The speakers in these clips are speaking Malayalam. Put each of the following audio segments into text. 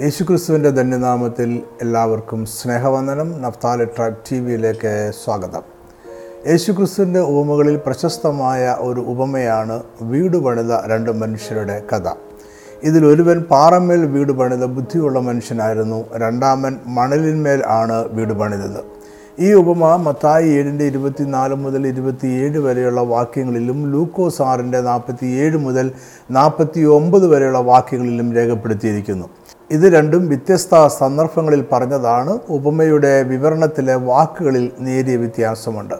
യേശുക്രിസ്തുവിന്റെ ധന്യനാമത്തിൽ എല്ലാവർക്കും സ്നേഹവന്ദനം. നഫ്താലി ട്രൈബ് ടി വിയിലേക്ക് സ്വാഗതം. യേശുക്രിസ്തുവിന്റെ ഉപമകളിൽ പ്രശസ്തമായ ഒരു ഉപമയാണ് വീട് പണിത രണ്ട് മനുഷ്യരുടെ കഥ. ഇതിലൊരുവൻ പാറമേൽ വീട് പണിത ബുദ്ധിയുള്ള മനുഷ്യനായിരുന്നു. രണ്ടാമൻ മണലിന്മേൽ ആണ് വീട് പണിതത്. ഈ ഉപമ മത്തായി ഏഴിന്റെ ഇരുപത്തിനാല് മുതൽ ഇരുപത്തിയേഴ് വരെയുള്ള വാക്യങ്ങളിലും ലൂക്കോസ് ആറിന്റെ നാൽപ്പത്തിയേഴ് മുതൽ നാൽപ്പത്തി ഒമ്പത് വരെയുള്ള വാക്യങ്ങളിലും രേഖപ്പെടുത്തിയിരിക്കുന്നു. ഇത് രണ്ടും വ്യത്യസ്ത സന്ദർഭങ്ങളിൽ പറഞ്ഞതാണ്. ഉപമയുടെ വിവരണത്തിലെ വാക്കുകളിൽ നേരിയ വ്യത്യാസമുണ്ട്.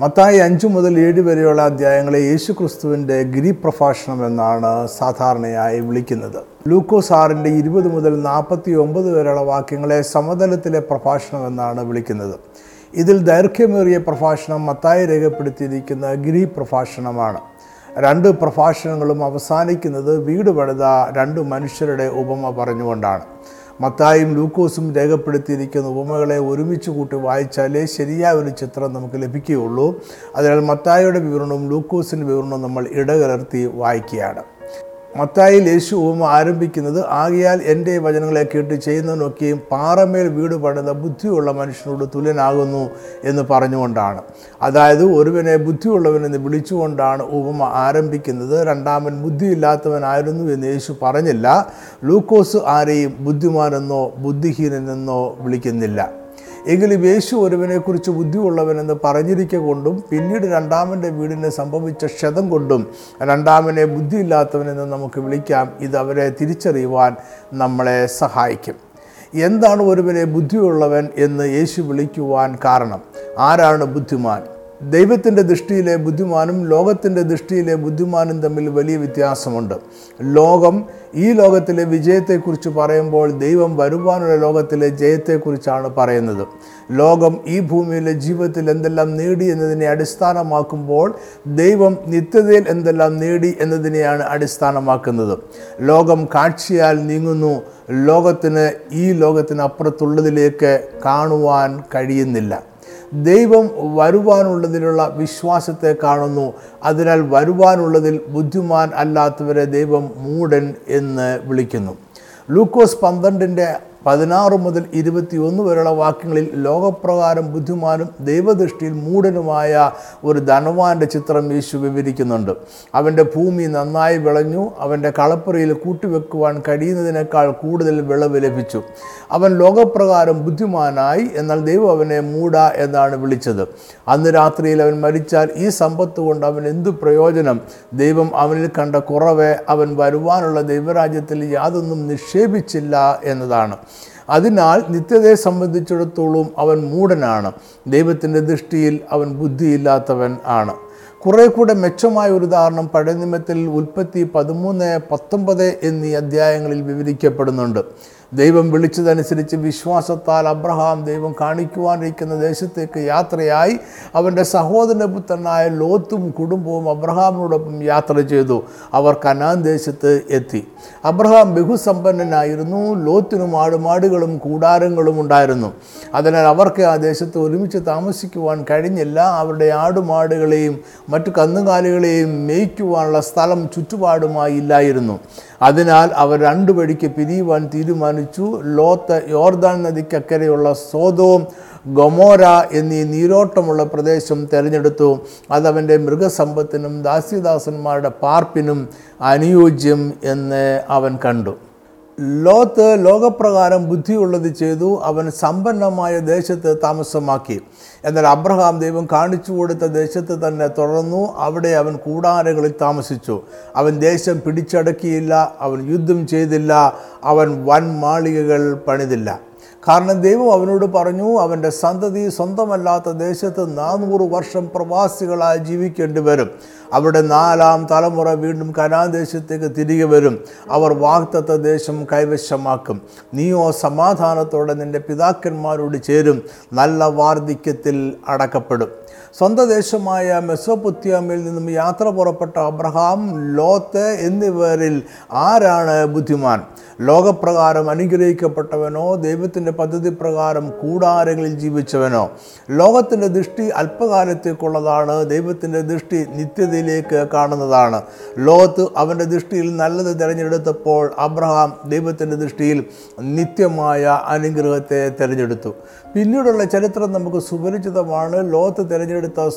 മത്തായി അഞ്ച് മുതൽ ഏഴ് വരെയുള്ള അധ്യായങ്ങളെ യേശു ക്രിസ്തുവിന്റെ ഗിരിപ്രഭാഷണം എന്നാണ് സാധാരണയായി വിളിക്കുന്നത്. ലൂക്കോസ് ആറിന്റെ ഇരുപത് മുതൽ നാൽപ്പത്തി ഒമ്പത് വരെയുള്ള വാക്യങ്ങളെ സമതലത്തിലെ പ്രഭാഷണം എന്നാണ് വിളിക്കുന്നത്. ഇതിൽ ദൈർഘ്യമേറിയ പ്രഭാഷണം മത്തായി രേഖപ്പെടുത്തിയിരിക്കുന്ന ഗിരിപ്രഭാഷണമാണ്. രണ്ട് പ്രഭാഷണങ്ങളും അവസാനിക്കുന്നത് വീട് പണിത രണ്ട് മനുഷ്യരുടെ ഉപമ പറഞ്ഞുകൊണ്ടാണ്. മത്തായും ലൂക്കോസും രേഖപ്പെടുത്തിയിരിക്കുന്ന ഉപമകളെ ഒരുമിച്ച് കൂട്ടി വായിച്ചാലേ ശരിയായ ഒരു ചിത്രം നമുക്ക് ലഭിക്കുകയുള്ളൂ. അതിനാൽ മത്തായുടെ വിവരണവും ലൂക്കോസിന്റെ വിവരണവും നമ്മൾ ഇടകലർത്തി വായിക്കുകയാണ്. മത്തായിൽ യേശു ഉപമ ആരംഭിക്കുന്നത് ആകിയാൽ എന്റെ വചനങ്ങളെ കേട്ട് ചെയ്യുന്നതിനൊക്കെയും പാറമേൽ വീട് പണിത ബുദ്ധിയുള്ള മനുഷ്യനോട് തുല്യനാകുന്നു എന്ന് പറഞ്ഞുകൊണ്ടാണ്. അതായത് ഒരുവനെ ബുദ്ധിയുള്ളവനെന്ന് വിളിച്ചുകൊണ്ടാണ് ഉപമ ആരംഭിക്കുന്നത്. രണ്ടാമൻ ബുദ്ധിയില്ലാത്തവനായിരുന്നു എന്ന് യേശു പറഞ്ഞില്ല. ലൂക്കോസ് ആരെയും ബുദ്ധിമാനെന്നോ ബുദ്ധിഹീനെന്നോ വിളിക്കുന്നില്ല. എങ്കിലും യേശു ഒരുവനെക്കുറിച്ച് ബുദ്ധിയുള്ളവനെന്ന് പറഞ്ഞിരിക്കുക കൊണ്ടും പിന്നീട് രണ്ടാമന്റെ വീടിന് സംഭവിച്ച ക്ഷതം കൊണ്ടും രണ്ടാമനെ ബുദ്ധിയില്ലാത്തവനെന്ന് നമുക്ക് വിളിക്കാം. ഇത് അവരെ തിരിച്ചറിയുവാൻ നമ്മളെ സഹായിക്കും. എന്താണ് ഒരുവനെ ബുദ്ധിയുള്ളവൻ എന്ന് യേശു വിളിക്കുവാൻ കാരണം? ആരാണ് ബുദ്ധിമാൻ? ദൈവത്തിന്റെ ദൃഷ്ടിയിലെ ബുദ്ധിമാനും ലോകത്തിന്റെ ദൃഷ്ടിയിലെ ബുദ്ധിമാനും തമ്മിൽ വലിയ വ്യത്യാസമുണ്ട്. ലോകം ഈ ലോകത്തിലെ വിജയത്തെക്കുറിച്ച് പറയുമ്പോൾ ദൈവം വരുവാനുള്ള ലോകത്തിലെ ജയത്തെക്കുറിച്ചാണ് പറയുന്നത്. ലോകം ഈ ഭൂമിയിലെ ജീവിതത്തിൽ എന്തെല്ലാം നേടി എന്നതിനെ അടിസ്ഥാനമാക്കുമ്പോൾ ദൈവം നിത്യതയിൽ എന്തെല്ലാം നേടി എന്നതിനെയാണ് അടിസ്ഥാനമാക്കുന്നത്. ലോകം കാഴ്ചയാൽ നീങ്ങുന്നു. ലോകത്തിന് ഈ ലോകത്തിനപ്പുറത്തുള്ളതിലേക്ക് കാണുവാൻ കഴിയുന്നില്ല. ദൈവം വരുവാനുള്ളതിലുള്ള വിശ്വാസത്തെ കാണുന്നു. അതിനാൽ വരുവാനുള്ളതിൽ ബുദ്ധിമാൻ അല്ലാത്തവരെ ദൈവം മൂടൻ എന്ന് വിളിക്കുന്നു. ലൂക്കോസ് പന്ത്രണ്ടിന്റെ പതിനാറ് മുതൽ ഇരുപത്തി ഒന്ന് വരെയുള്ള വാക്യങ്ങളിൽ ലോകപ്രകാരം ബുദ്ധിമാനും ദൈവദൃഷ്ടിയിൽ മൂടനുമായ ഒരു ധനവാന്റെ ചിത്രം യേശു വിവരിക്കുന്നുണ്ട്. അവന്റെ ഭൂമി നന്നായി വിളഞ്ഞു അവന്റെ കളപ്പുറയിൽ കൂട്ടിവെക്കുവാൻ കഴിയുന്നതിനേക്കാൾ കൂടുതൽ വിളവ് ലഭിച്ചു. അവൻ ലോകപ്രകാരം ബുദ്ധിമാനായി എന്നാൽ ദൈവം അവനെ മൂട എന്നാണ് വിളിച്ചത്. അന്ന് രാത്രിയിൽ അവൻ മരിച്ചാൽ ഈ സമ്പത്ത് കൊണ്ട് അവൻ എന്തു പ്രയോജനം? ദൈവം അവനിൽ കണ്ട കുറവ് അവൻ വരുവാനുള്ള ദൈവരാജ്യത്തിൽ യാതൊന്നും നിക്ഷേപിച്ചില്ല എന്നതാണ്. അതിനാൽ നിത്യതയെ സംബന്ധിച്ചിടത്തോളം അവൻ മൂടനാണ് ദൈവത്തിന്റെ ദൃഷ്ടിയിൽ അവൻ ബുദ്ധിയില്ലാത്തവൻ ആണ്. കുറേ കൂടെ മെച്ചമായ ഒരു ഉദാഹരണം പഴയ നിമത്തിൽ ഉൽപ്പത്തി പതിമൂന്ന് പത്തൊമ്പത് എന്നീ അധ്യായങ്ങളിൽ വിവരിക്കപ്പെടുന്നുണ്ട്. ദൈവം വിളിച്ചതനുസരിച്ച് വിശ്വാസത്താൽ അബ്രഹാം ദൈവം കാണിക്കുവാനിരിക്കുന്ന ദേശത്തേക്ക് യാത്രയായി. അവന്റെ സഹോദരപുത്രനായ ലോത്തും കുടുംബവും അബ്രഹാമിനോടൊപ്പം യാത്ര ചെയ്തു. അവർ കനാൻ ദേശത്ത് എത്തി. അബ്രഹാം ബഹുസമ്പന്നനായിരുന്നു. ലോത്തിനും ആടുമാടുകളും കൂടാരങ്ങളും ഉണ്ടായിരുന്നു. അതിനാൽ അവർക്ക് ആ ദേശത്ത് ഒരുമിച്ച് താമസിക്കുവാൻ കഴിഞ്ഞില്ല. അവരുടെ ആടുമാടുകളെയും മറ്റു കന്നുകാലികളെയും മേയ്ക്കുവാനുള്ള സ്ഥലം ചുറ്റുപാടുമായി ഇല്ലായിരുന്നു. അതിനാൽ അവർ രണ്ടു വഴിക്ക് പിരിയുവാൻ തീരുമാനിച്ചു. ലോത്ത് യോർദാൻ നദിക്കക്കരെയുള്ള സോതവും ഗൊമോര എന്നീ നീരോട്ടമുള്ള പ്രദേശം തിരഞ്ഞെടുത്തു. അതവന്റെ മൃഗസമ്പത്തിനും ദാസ്യദാസന്മാരുടെ പാർപ്പിനും അനുയോജ്യം എന്ന് അവൻ കണ്ടു. ലോത്ത് ലോകപ്രകാരം ബുദ്ധിയുള്ളത് ചെയ്തു അവൻ സമ്പന്നമായ ദേശത്ത് താമസമാക്കി. എന്നാൽ അബ്രഹാം ദൈവം കാണിച്ചു കൊടുത്ത ദേശത്ത് തന്നെ തുടർന്നു അവിടെ അവൻ കൂടാരകളിൽ താമസിച്ചു. അവൻ ദേശം പിടിച്ചടക്കിയില്ല അവൻ യുദ്ധം ചെയ്തില്ല അവൻ വൻ മാളികകൾ പണിതില്ല. കാരണം ദൈവം അവനോട് പറഞ്ഞു അവന്റെ സന്തതി സ്വന്തമല്ലാത്ത ദേശത്ത് നാനൂറ് വർഷം പ്രവാസികളായി ജീവിക്കേണ്ടി വരും. അവിടെ നാലാം തലമുറ വീണ്ടും കനാൻ ദേശത്തേക്ക് തിരികെ വരും. അവർ വാഗ്ദത്ത ദേശം കൈവശമാക്കും. നീയോ സമാധാനത്തോടെ നിന്റെ പിതാക്കന്മാരോട് ചേരും. നല്ല വാർദ്ധക്യത്തിൽ അടക്കപ്പെടും. സ്വന്തം ദേശമായ മെസ്സോപുത്യാമിൽ നിന്നും യാത്ര പുറപ്പെട്ട അബ്രഹാം ലോത്ത് എന്നിവരിൽ ആരാണ് ബുദ്ധിമാൻ? ലോകപ്രകാരം അനുഗ്രഹിക്കപ്പെട്ടവനോ ദൈവത്തിന്റെ പദ്ധതി പ്രകാരം കൂടാരങ്ങളിൽ ജീവിച്ചവനോ? ലോകത്തിന്റെ ദൃഷ്ടി അല്പകാലത്തേക്കുള്ളതാണ് ദൈവത്തിന്റെ ദൃഷ്ടി നിത്യതയിലേക്ക് കാണുന്നതാണ്. ലോകത്ത് അവന്റെ ദൃഷ്ടിയിൽ നല്ലത് തിരഞ്ഞെടുത്തപ്പോൾ അബ്രഹാം ദൈവത്തിന്റെ ദൃഷ്ടിയിൽ നിത്യമായ അനുഗ്രഹത്തെ തിരഞ്ഞെടുത്തു. പിന്നീടുള്ള ചരിത്രം നമുക്ക് സുപരിചിതമാണ്. ലോത്ത് തിരഞ്ഞെടുത്ത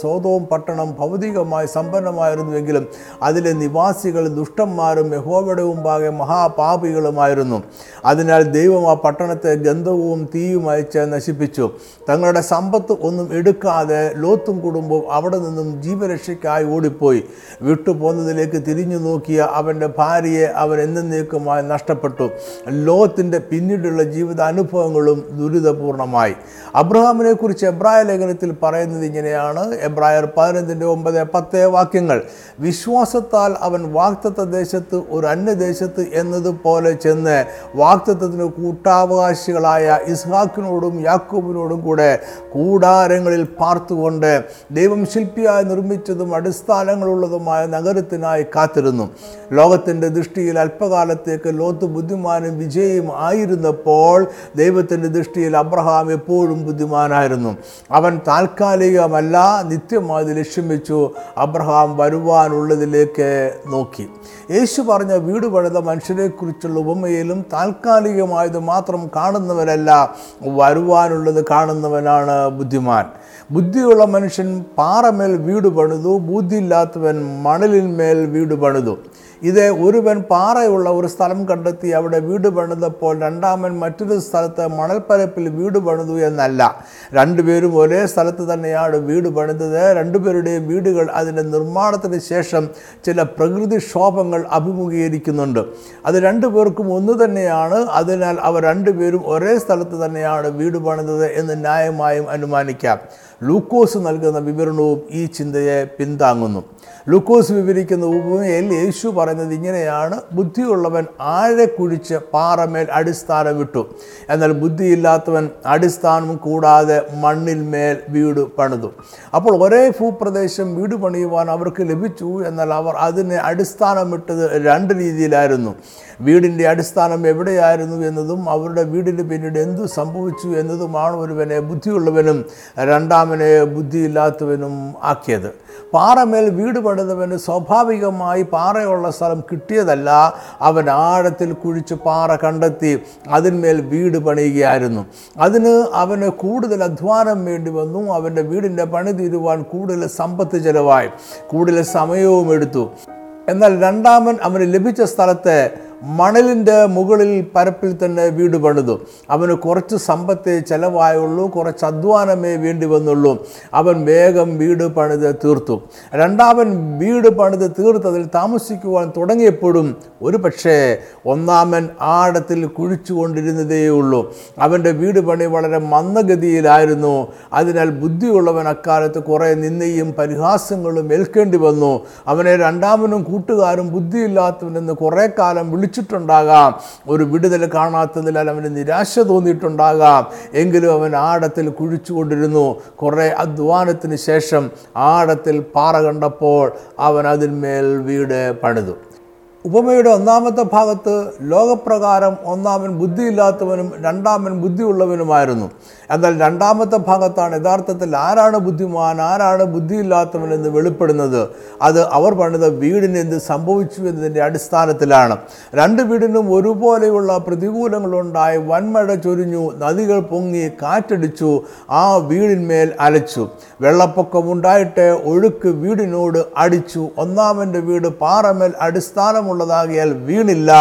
സോതവും പട്ടണം ഭൗതികമായി സമ്പന്നമായിരുന്നുവെങ്കിലും അതിലെ നിവാസികൾ ദുഷ്ടന്മാരും യഹോവയുടെ മുമ്പാകെ മഹാപാപികളുമായിരുന്നു. അതിനാൽ ദൈവം ആ പട്ടണത്തെ ഗന്ധവും തീയും അയച്ച് നശിപ്പിച്ചു. തങ്ങളുടെ സമ്പത്ത് ഒന്നും എടുക്കാതെ ലോത്തും കുടുംബവും അവിടെ നിന്നും ജീവരക്ഷയ്ക്കായി ഓടിപ്പോയി. വിട്ടുപോകുന്നതിലേക്ക് തിരിഞ്ഞു നോക്കിയ അവന്റെ ഭാര്യയെ അവൻ എന്നേക്കുമായി നഷ്ടപ്പെട്ടു. ലോത്തിന്റെ പിന്നീടുള്ള ജീവിതാനുഭവങ്ങളും ദുരിതപൂർണമായി. അബ്രഹാമിനെ കുറിച്ച് എബ്രായ ലേഖനത്തിൽ പറയുന്നത് ഇങ്ങനെയാണ്. എബ്രായർ പതിനഞ്ചിന്റെ ഒമ്പത് പത്ത് വാക്യങ്ങൾ. വിശ്വാസത്താൽ അവൻ വാക്തത്വ ദേശത്ത് ഒരു അന്യദേശത്ത് എന്നതുപോലെ ചെന്ന് വാക്തത്വത്തിന് കൂട്ടാവകാശികളായ ഇസ്ഹാക്കിനോടും യാക്കൂബിനോടും കൂടെ കൂടാരങ്ങളിൽ പാർത്തുകൊണ്ട് ദൈവം ശില്പിയായി നിർമ്മിച്ചതും അടിസ്ഥാനങ്ങളുള്ളതുമായ നഗരത്തിനായി കാത്തിരുന്നു. ലോകത്തിന്റെ ദൃഷ്ടിയിൽ അല്പകാലത്തേക്ക് ലോത്ത് ബുദ്ധിമാനും വിജയും ആയിരുന്നപ്പോൾ ദൈവത്തിന്റെ ദൃഷ്ടിയിൽ അബ്രഹാം എപ്പോഴും ബുദ്ധിമാനായിരുന്നു. അവൻ താൽക്കാലികമല്ല നിത്യമായി ലക്ഷ്യം വെച്ചു അബ്രഹാം വരുവാനുള്ളതിലേക്ക് നോക്കി. യേശു പറഞ്ഞ വീട് പണിത മനുഷ്യരെക്കുറിച്ചുള്ള ഉപമയിലും താൽക്കാലികമായത് മാത്രം കാണുന്നവരല്ല വരുവാനുള്ളത് കാണുന്നവനാണ് ബുദ്ധിമാൻ. ബുദ്ധിയുള്ള മനുഷ്യൻ പാറമേൽ വീട് പണിതു ബുദ്ധിയില്ലാത്തവൻ മണലിന്മേൽ വീട് പണിതു. ഇത് ഒരുവൻ പാറയുള്ള ഒരു സ്ഥലം കണ്ടെത്തി അവിടെ വീട് പണിതപ്പോൾ രണ്ടാമൻ മറ്റൊരു സ്ഥലത്ത് മണൽപ്പരപ്പിൽ വീട് പണിതു എന്നല്ല. രണ്ടുപേരും ഒരേ സ്ഥലത്ത് തന്നെയാണ് വീട് പണിതത്. രണ്ടുപേരുടെയും വീടുകൾ അതിന്റെ നിർമ്മാണത്തിന് ശേഷം ചില പ്രകൃതിക്ഷോഭങ്ങൾ അഭിമുഖീകരിക്കുന്നുണ്ട്. അത് രണ്ടുപേർക്കും ഒന്ന് തന്നെയാണ്. അതിനാൽ അവർ രണ്ടുപേരും ഒരേ സ്ഥലത്ത് തന്നെയാണ് വീട് പണിതത് എന്ന് ന്യായമായും അനുമാനിക്കാം. ലൂക്കോസ് നൽകുന്ന വിവരണവും ഈ ചിന്തയെ പിന്താങ്ങുന്നു. ലൂക്കോസ് വിവരിക്കുന്ന ഉപമയിൽ യേശു പറയുന്നത് ഇങ്ങനെയാണ് ബുദ്ധിയുള്ളവൻ ആഴെ കുഴിച്ച് പാറമേൽ അടിസ്ഥാനം വിട്ടു എന്നാൽ ബുദ്ധിയില്ലാത്തവൻ അടിസ്ഥാനം കൂടാതെ മണ്ണിൽ മേൽ വീട് പണിതു. അപ്പോൾ ഒരേ ഭൂപ്രദേശം വീട് പണിയുവാൻ അവർക്ക് ലഭിച്ചു എന്നാൽ അവർ അതിനെ അടിസ്ഥാനം വിട്ടത് രണ്ട് രീതിയിലായിരുന്നു. വീടിന്റെ അടിസ്ഥാനം എവിടെയായിരുന്നു എന്നതും അവരുടെ വീടിന് പിന്നീട് എന്തു സംഭവിച്ചു എന്നതുമാണ് ഒരുവനെ ബുദ്ധിയുള്ളവനും രണ്ടാമനെ ബുദ്ധിയില്ലാത്തവനും ആക്കിയത്. പാറമേൽ വീട് പണിതവന് സ്വാഭാവികമായി പാറയുള്ള സ്ഥലം കിട്ടിയതല്ല. അവൻ ആഴത്തിൽ കുഴിച്ച് പാറ കണ്ടെത്തി അതിന്മേൽ വീട് പണിയുകയായിരുന്നു. അതിന് അവന് കൂടുതൽ അധ്വാനം വേണ്ടി വന്നു. അവന്റെ വീടിന്റെ പണി തീരുവാൻ കൂടുതൽ സമ്പത്ത് ചെലവായി. കൂടുതൽ സമയവും എടുത്തു. എന്നാൽ രണ്ടാമൻ അവന് ലഭിച്ച സ്ഥലത്തെ മണലിന്റെ മുകളിൽ പരപ്പിൽ തന്നെ വീട് പണിതു. അവന് കുറച്ച് സമ്പത്തേ ചിലവായുള്ളൂ കുറച്ച് അധ്വാനമേ വേണ്ടി വന്നുള്ളൂ. അവൻ വേഗം വീട് പണിത് തീർത്തു. രണ്ടാമൻ വീട് പണിത് തീർത്തതിൽ താമസിക്കുവാൻ തുടങ്ങിയപ്പോഴും ഒരു പക്ഷേ ഒന്നാമൻ ആഴത്തിൽ കുഴിച്ചുകൊണ്ടിരുന്നതേയുള്ളൂ. അവന്റെ വീട് പണി വളരെ മന്ദഗതിയിലായിരുന്നു. അതിനാൽ ബുദ്ധിയുള്ളവൻ അക്കാലത്ത് കുറേ നിന്നയും പരിഹാസങ്ങളും ഏൽക്കേണ്ടി വന്നു. അവനെ രണ്ടാമനും കൂട്ടുകാരും ബുദ്ധിയില്ലാത്തവനെന്ന് കുറേ കാലം വിളിച്ചിട്ടുണ്ടാകാം. ഒരു വിടുതൽ കാണാത്തതിനാൽ അവന് നിരാശ തോന്നിയിട്ടുണ്ടാകാം. എങ്കിലും അവൻ ആഴത്തിൽ കുഴിച്ചുകൊണ്ടിരുന്നു. കുറേ അധ്വാനത്തിന് ശേഷം ആഴത്തിൽ പാറ കണ്ടപ്പോൾ അവൻ അതിന്മേൽ വീട് പണിതു. ഉപമയുടെ ഒന്നാമത്തെ ഭാഗത്ത് ലോകപ്രകാരം ഒന്നാമൻ ബുദ്ധിയില്ലാത്തവനും രണ്ടാമൻ ബുദ്ധിയുള്ളവനുമായിരുന്നു. എന്നാൽ രണ്ടാമത്തെ ഭാഗത്താണ് യഥാർത്ഥത്തിൽ ആരാണ് ബുദ്ധിമാൻ ആരാണ് ബുദ്ധിയില്ലാത്തവൻ എന്ന് വെളിപ്പെടുന്നത്? അത് അവർ പണിത വീടിന് എന്ത് സംഭവിച്ചു എന്നതിന്റെ അടിസ്ഥാനത്തിലാണ്. രണ്ട് വീടിനും ഒരുപോലെയുള്ള പ്രതികൂലങ്ങളുണ്ടായി വൻമഴ ചൊരിഞ്ഞു നദികൾ പൊങ്ങി കാറ്റടിച്ചു ആ വീടിന്മേൽ അലച്ചു. വെള്ളപ്പൊക്കം ഉണ്ടായിട്ട് ഒഴുക്ക് വീടിനോട് അടിച്ചു. ഒന്നാമന്റെ വീട് പാറമേൽ അടിസ്ഥാനമുള്ളതാകിയാൽ വീണില്ല.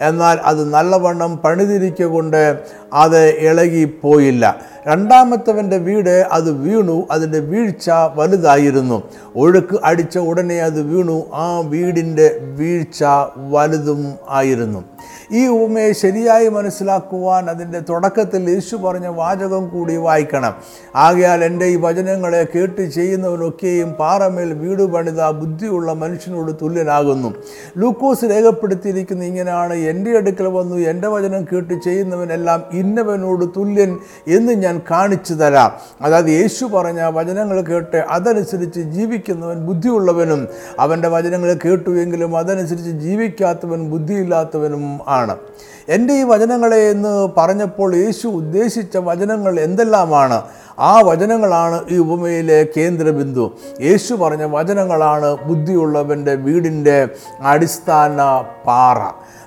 എന്നാൽ അത് നല്ലവണ്ണം പണിതിരിക്കൊണ്ട് അത് ഇളകിപ്പോയില്ല. രണ്ടാമത്തവന്റെ വീട് അത് വീണു അതിന്റെ വീഴ്ച വലുതായിരുന്നു. ഒഴുക്ക് അടിച്ച ഉടനെ അത് വീണു ആ വീടിന്റെ വീഴ്ച വലുതും ആയിരുന്നു. ഈ ഉപമയെ ശരിയായി മനസ്സിലാക്കുവാൻ അതിന്റെ തുടക്കത്തിൽ യേശു പറഞ്ഞ വാചകം കൂടി വായിക്കണം. ആകയാൽ എന്റെ ഈ വചനങ്ങളെ കേട്ട് ചെയ്യുന്നവനൊക്കെയും പാറമേൽ വീട് പണിത ബുദ്ധിയുള്ള മനുഷ്യനോട് തുല്യനാകുന്നു. ലൂക്കോസ് രേഖപ്പെടുത്തിയിരിക്കുന്ന ഇങ്ങനെയാണ് എന്റെ അടുക്കൽ വന്നു എന്റെ വചനം കേട്ട് ചെയ്യുന്നവനെല്ലാം ഇന്നവനോട് തുല്യൻ എന്ന് ഞാൻ കാണിച്ചു തരാം. അതായത് യേശു പറഞ്ഞ വചനങ്ങൾ കേട്ട് അതനുസരിച്ച് ജീവിക്കുന്നവൻ ബുദ്ധിയുള്ളവനും അവന്റെ വചനങ്ങൾ കേട്ടുവെങ്കിലും അതനുസരിച്ച് ജീവിക്കാത്തവൻ ബുദ്ധിയില്ലാത്തവനും ആണ് ആണ്. എന്റെ ഈ വചനങ്ങളെ എന്ന് പറഞ്ഞപ്പോൾ യേശു ഉദ്ദേശിച്ച വചനങ്ങൾ എന്തെല്ലാമാണ്? ആ വചനങ്ങളാണ് ഈ ഉപമയിലെ കേന്ദ്രബിന്ദു. യേശു പറഞ്ഞ വചനങ്ങളാണ് ബുദ്ധിയുള്ളവന്റെ വീടിന്റെ അടിസ്ഥാന പാറ.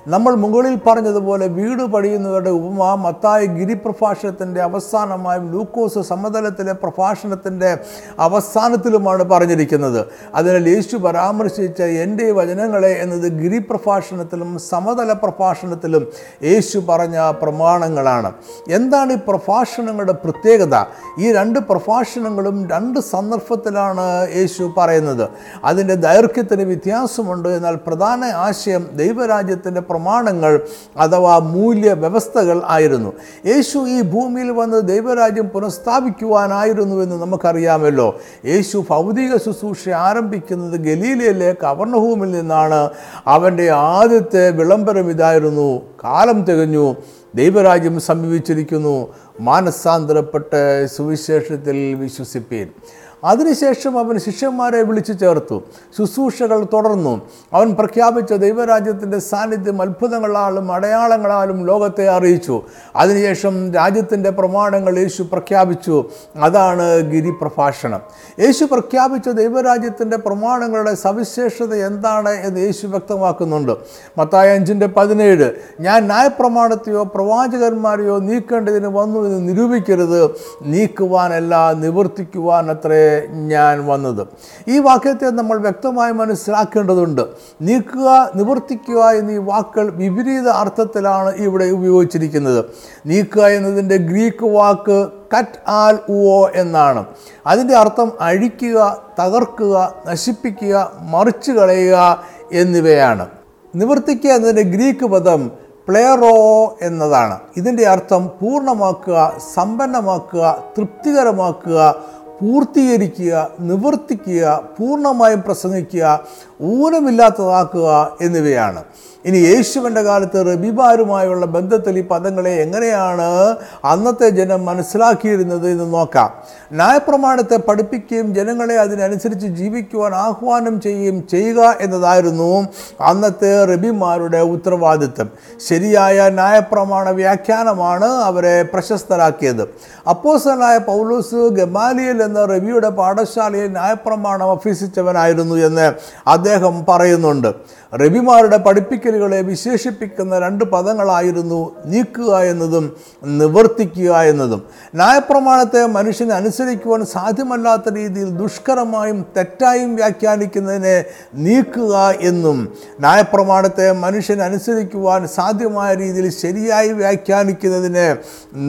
നമ്മൾ മുകളിൽ പറഞ്ഞതുപോലെ വീട് പണിയുന്നവരുടെ ഉപമ മത്തായ ഗിരിപ്രഭാഷണത്തിന്റെ അവസാനമായും ലൂക്കോസ് സമതലത്തിലെ പ്രഭാഷണത്തിന്റെ അവസാനത്തിലുമാണ് പറഞ്ഞിരിക്കുന്നത്. അതിനാൽ യേശു പരാമർശിച്ച എന്റെ വചനങ്ങളെ എന്നത് ഗിരിപ്രഭാഷണത്തിലും സമതല പ്രഭാഷണത്തിലും യേശു പറഞ്ഞ പ്രമാണങ്ങളാണ്. എന്താണ് ഈ പ്രഭാഷണങ്ങളുടെ പ്രത്യേകത? ഈ രണ്ട് പ്രഭാഷണങ്ങളും രണ്ട് സന്ദർഭത്തിലാണ് യേശു പറയുന്നത്. അതിന്റെ ദൈർഘ്യത്തിന് വ്യത്യാസമുണ്ട്. എന്നാൽ പ്രധാന ആശയം ദൈവരാജ്യത്തിന്റെ പ്രമാണങ്ങൾ അഥവാ മൂല്യ വ്യവസ്ഥകൾ ആയിരുന്നു. യേശു ഈ ഭൂമിയിൽ വന്ന് ദൈവരാജ്യം പുനഃസ്ഥാപിക്കുവാനായിരുന്നു എന്ന് നമുക്കറിയാമല്ലോ. യേശു ഭൗതിക ശുശ്രൂഷ ആരംഭിക്കുന്നത് ഗലീലയിലെ കവർണഭൂമിൽ നിന്നാണ്. അവന്റെ ആദ്യത്തെ വിളംബരം ഇതായിരുന്നു. കാലം തികഞ്ഞു. ദൈവരാജ്യം സമീപിച്ചിരിക്കുന്നു. മാനസാന്തരപ്പെട്ട് സുവിശേഷത്തിൽ വിശ്വസിപ്പീൻ. അതിനുശേഷം അവൻ ശിഷ്യന്മാരെ വിളിച്ചു ചേർത്തു. ശുശ്രൂഷകൾ തുടർന്നു. അവൻ പ്രഖ്യാപിച്ച ദൈവരാജ്യത്തിന്റെ സാന്നിധ്യം അത്ഭുതങ്ങളാലും അടയാളങ്ങളാലും ലോകത്തെ അറിയിച്ചു. അതിനുശേഷം രാജ്യത്തിന്റെ പ്രമാണങ്ങൾ യേശു പ്രഖ്യാപിച്ചു. അതാണ് ഗിരിപ്രഭാഷണം. യേശു പ്രഖ്യാപിച്ച ദൈവരാജ്യത്തിന്റെ പ്രമാണങ്ങളുടെ സവിശേഷത എന്താണ് എന്ന് യേശു വ്യക്തമാക്കുന്നുണ്ട്. മത്തായ അഞ്ചിന്റെ പതിനേഴ് ഞാൻ ന്യായപ്രമാണത്തെയോ പ്രവാചകന്മാരെയോ നീക്കേണ്ടതിന് വന്നു എന്ന് നിരൂപിക്കരുത്. നീക്കുവാനല്ല നിവർത്തിക്കുവാൻ അത്രേ ഞാൻ വന്നത്. ഈ വാക്യത്തെ നമ്മൾ വ്യക്തമായി മനസ്സിലാക്കേണ്ടതുണ്ട്. നീക്കുക നിവർത്തിക്കുക എന്നീ വാക്കുകൾ വിപരീത അർത്ഥത്തിലാണ് ഇവിടെ ഉപയോഗിച്ചിരിക്കുന്നത്. നീക്കുക എന്നതിന്റെ ഗ്രീക്ക് വാക്ക് കറ്റ് ആൽ ഉവോ എന്നാണ്. അതിന്റെ അർത്ഥം അഴിക്കുക തകർക്കുക നശിപ്പിക്കുക മറിച്ചു കളയുക എന്നിവയാണ്. നിവർത്തിക്കുക എന്നതിന്റെ ഗ്രീക്ക് പദം പ്ലെയറോ എന്നതാണ്. ഇതിന്റെ അർത്ഥം പൂർണമാക്കുക സമ്പന്നമാക്കുക തൃപ്തികരമാക്കുക പൂർത്തീകരിക്കുക നിവർത്തിക്കുക പൂർണമായും പ്രസംഗിക്കുക ഊനമില്ലാത്തതാക്കുക എന്നിവയാണ്. ഇനി യേശുവിന്റെ കാലത്ത് റബിമാരുമായുള്ള ബന്ധത്തിൽ ഈ പദങ്ങളെ എങ്ങനെയാണ് അന്നത്തെ ജനം മനസ്സിലാക്കിയിരുന്നത് എന്ന് നോക്കാം. ന്യായപ്രമാണത്തെ പഠിപ്പിക്കുകയും ജനങ്ങളെ അതിനനുസരിച്ച് ജീവിക്കുവാൻ ആഹ്വാനം ചെയ്യുകയും ചെയ്യുക എന്നതായിരുന്നു അന്നത്തെ റബിമാരുടെ ഉത്തരവാദിത്വം. ശരിയായ ന്യായപ്രമാണ വ്യാഖ്യാനമാണ് അവരെ പ്രശസ്തരാക്കിയത്. അപ്പോസനായ പൗലൂസ് ഗമാലിയൽ എന്ന റബിയുടെ പാഠശാലയിൽ ന്യായപ്രമാണം അഭ്യസിച്ചവനായിരുന്നു എന്ന് അദ്ദേഹം പറയുന്നുണ്ട്. റബിമാരുടെ പഠിപ്പിക്കലുകളെ വിശേഷിപ്പിക്കുന്ന രണ്ട് പദങ്ങളായിരുന്നു നീക്കുക എന്നതും നിവർത്തിക്കുക എന്നതും. ന്യായപ്രമാണത്തെ മനുഷ്യന് അനുസരിക്കുവാൻ സാധ്യമല്ലാത്ത രീതിയിൽ ദുഷ്കരമായും തെറ്റായും വ്യാഖ്യാനിക്കുന്നതിനെ നീക്കുക എന്നും ന്യായപ്രമാണത്തെ മനുഷ്യൻ അനുസരിക്കുവാൻ സാധ്യമായ രീതിയിൽ ശരിയായി വ്യാഖ്യാനിക്കുന്നതിനെ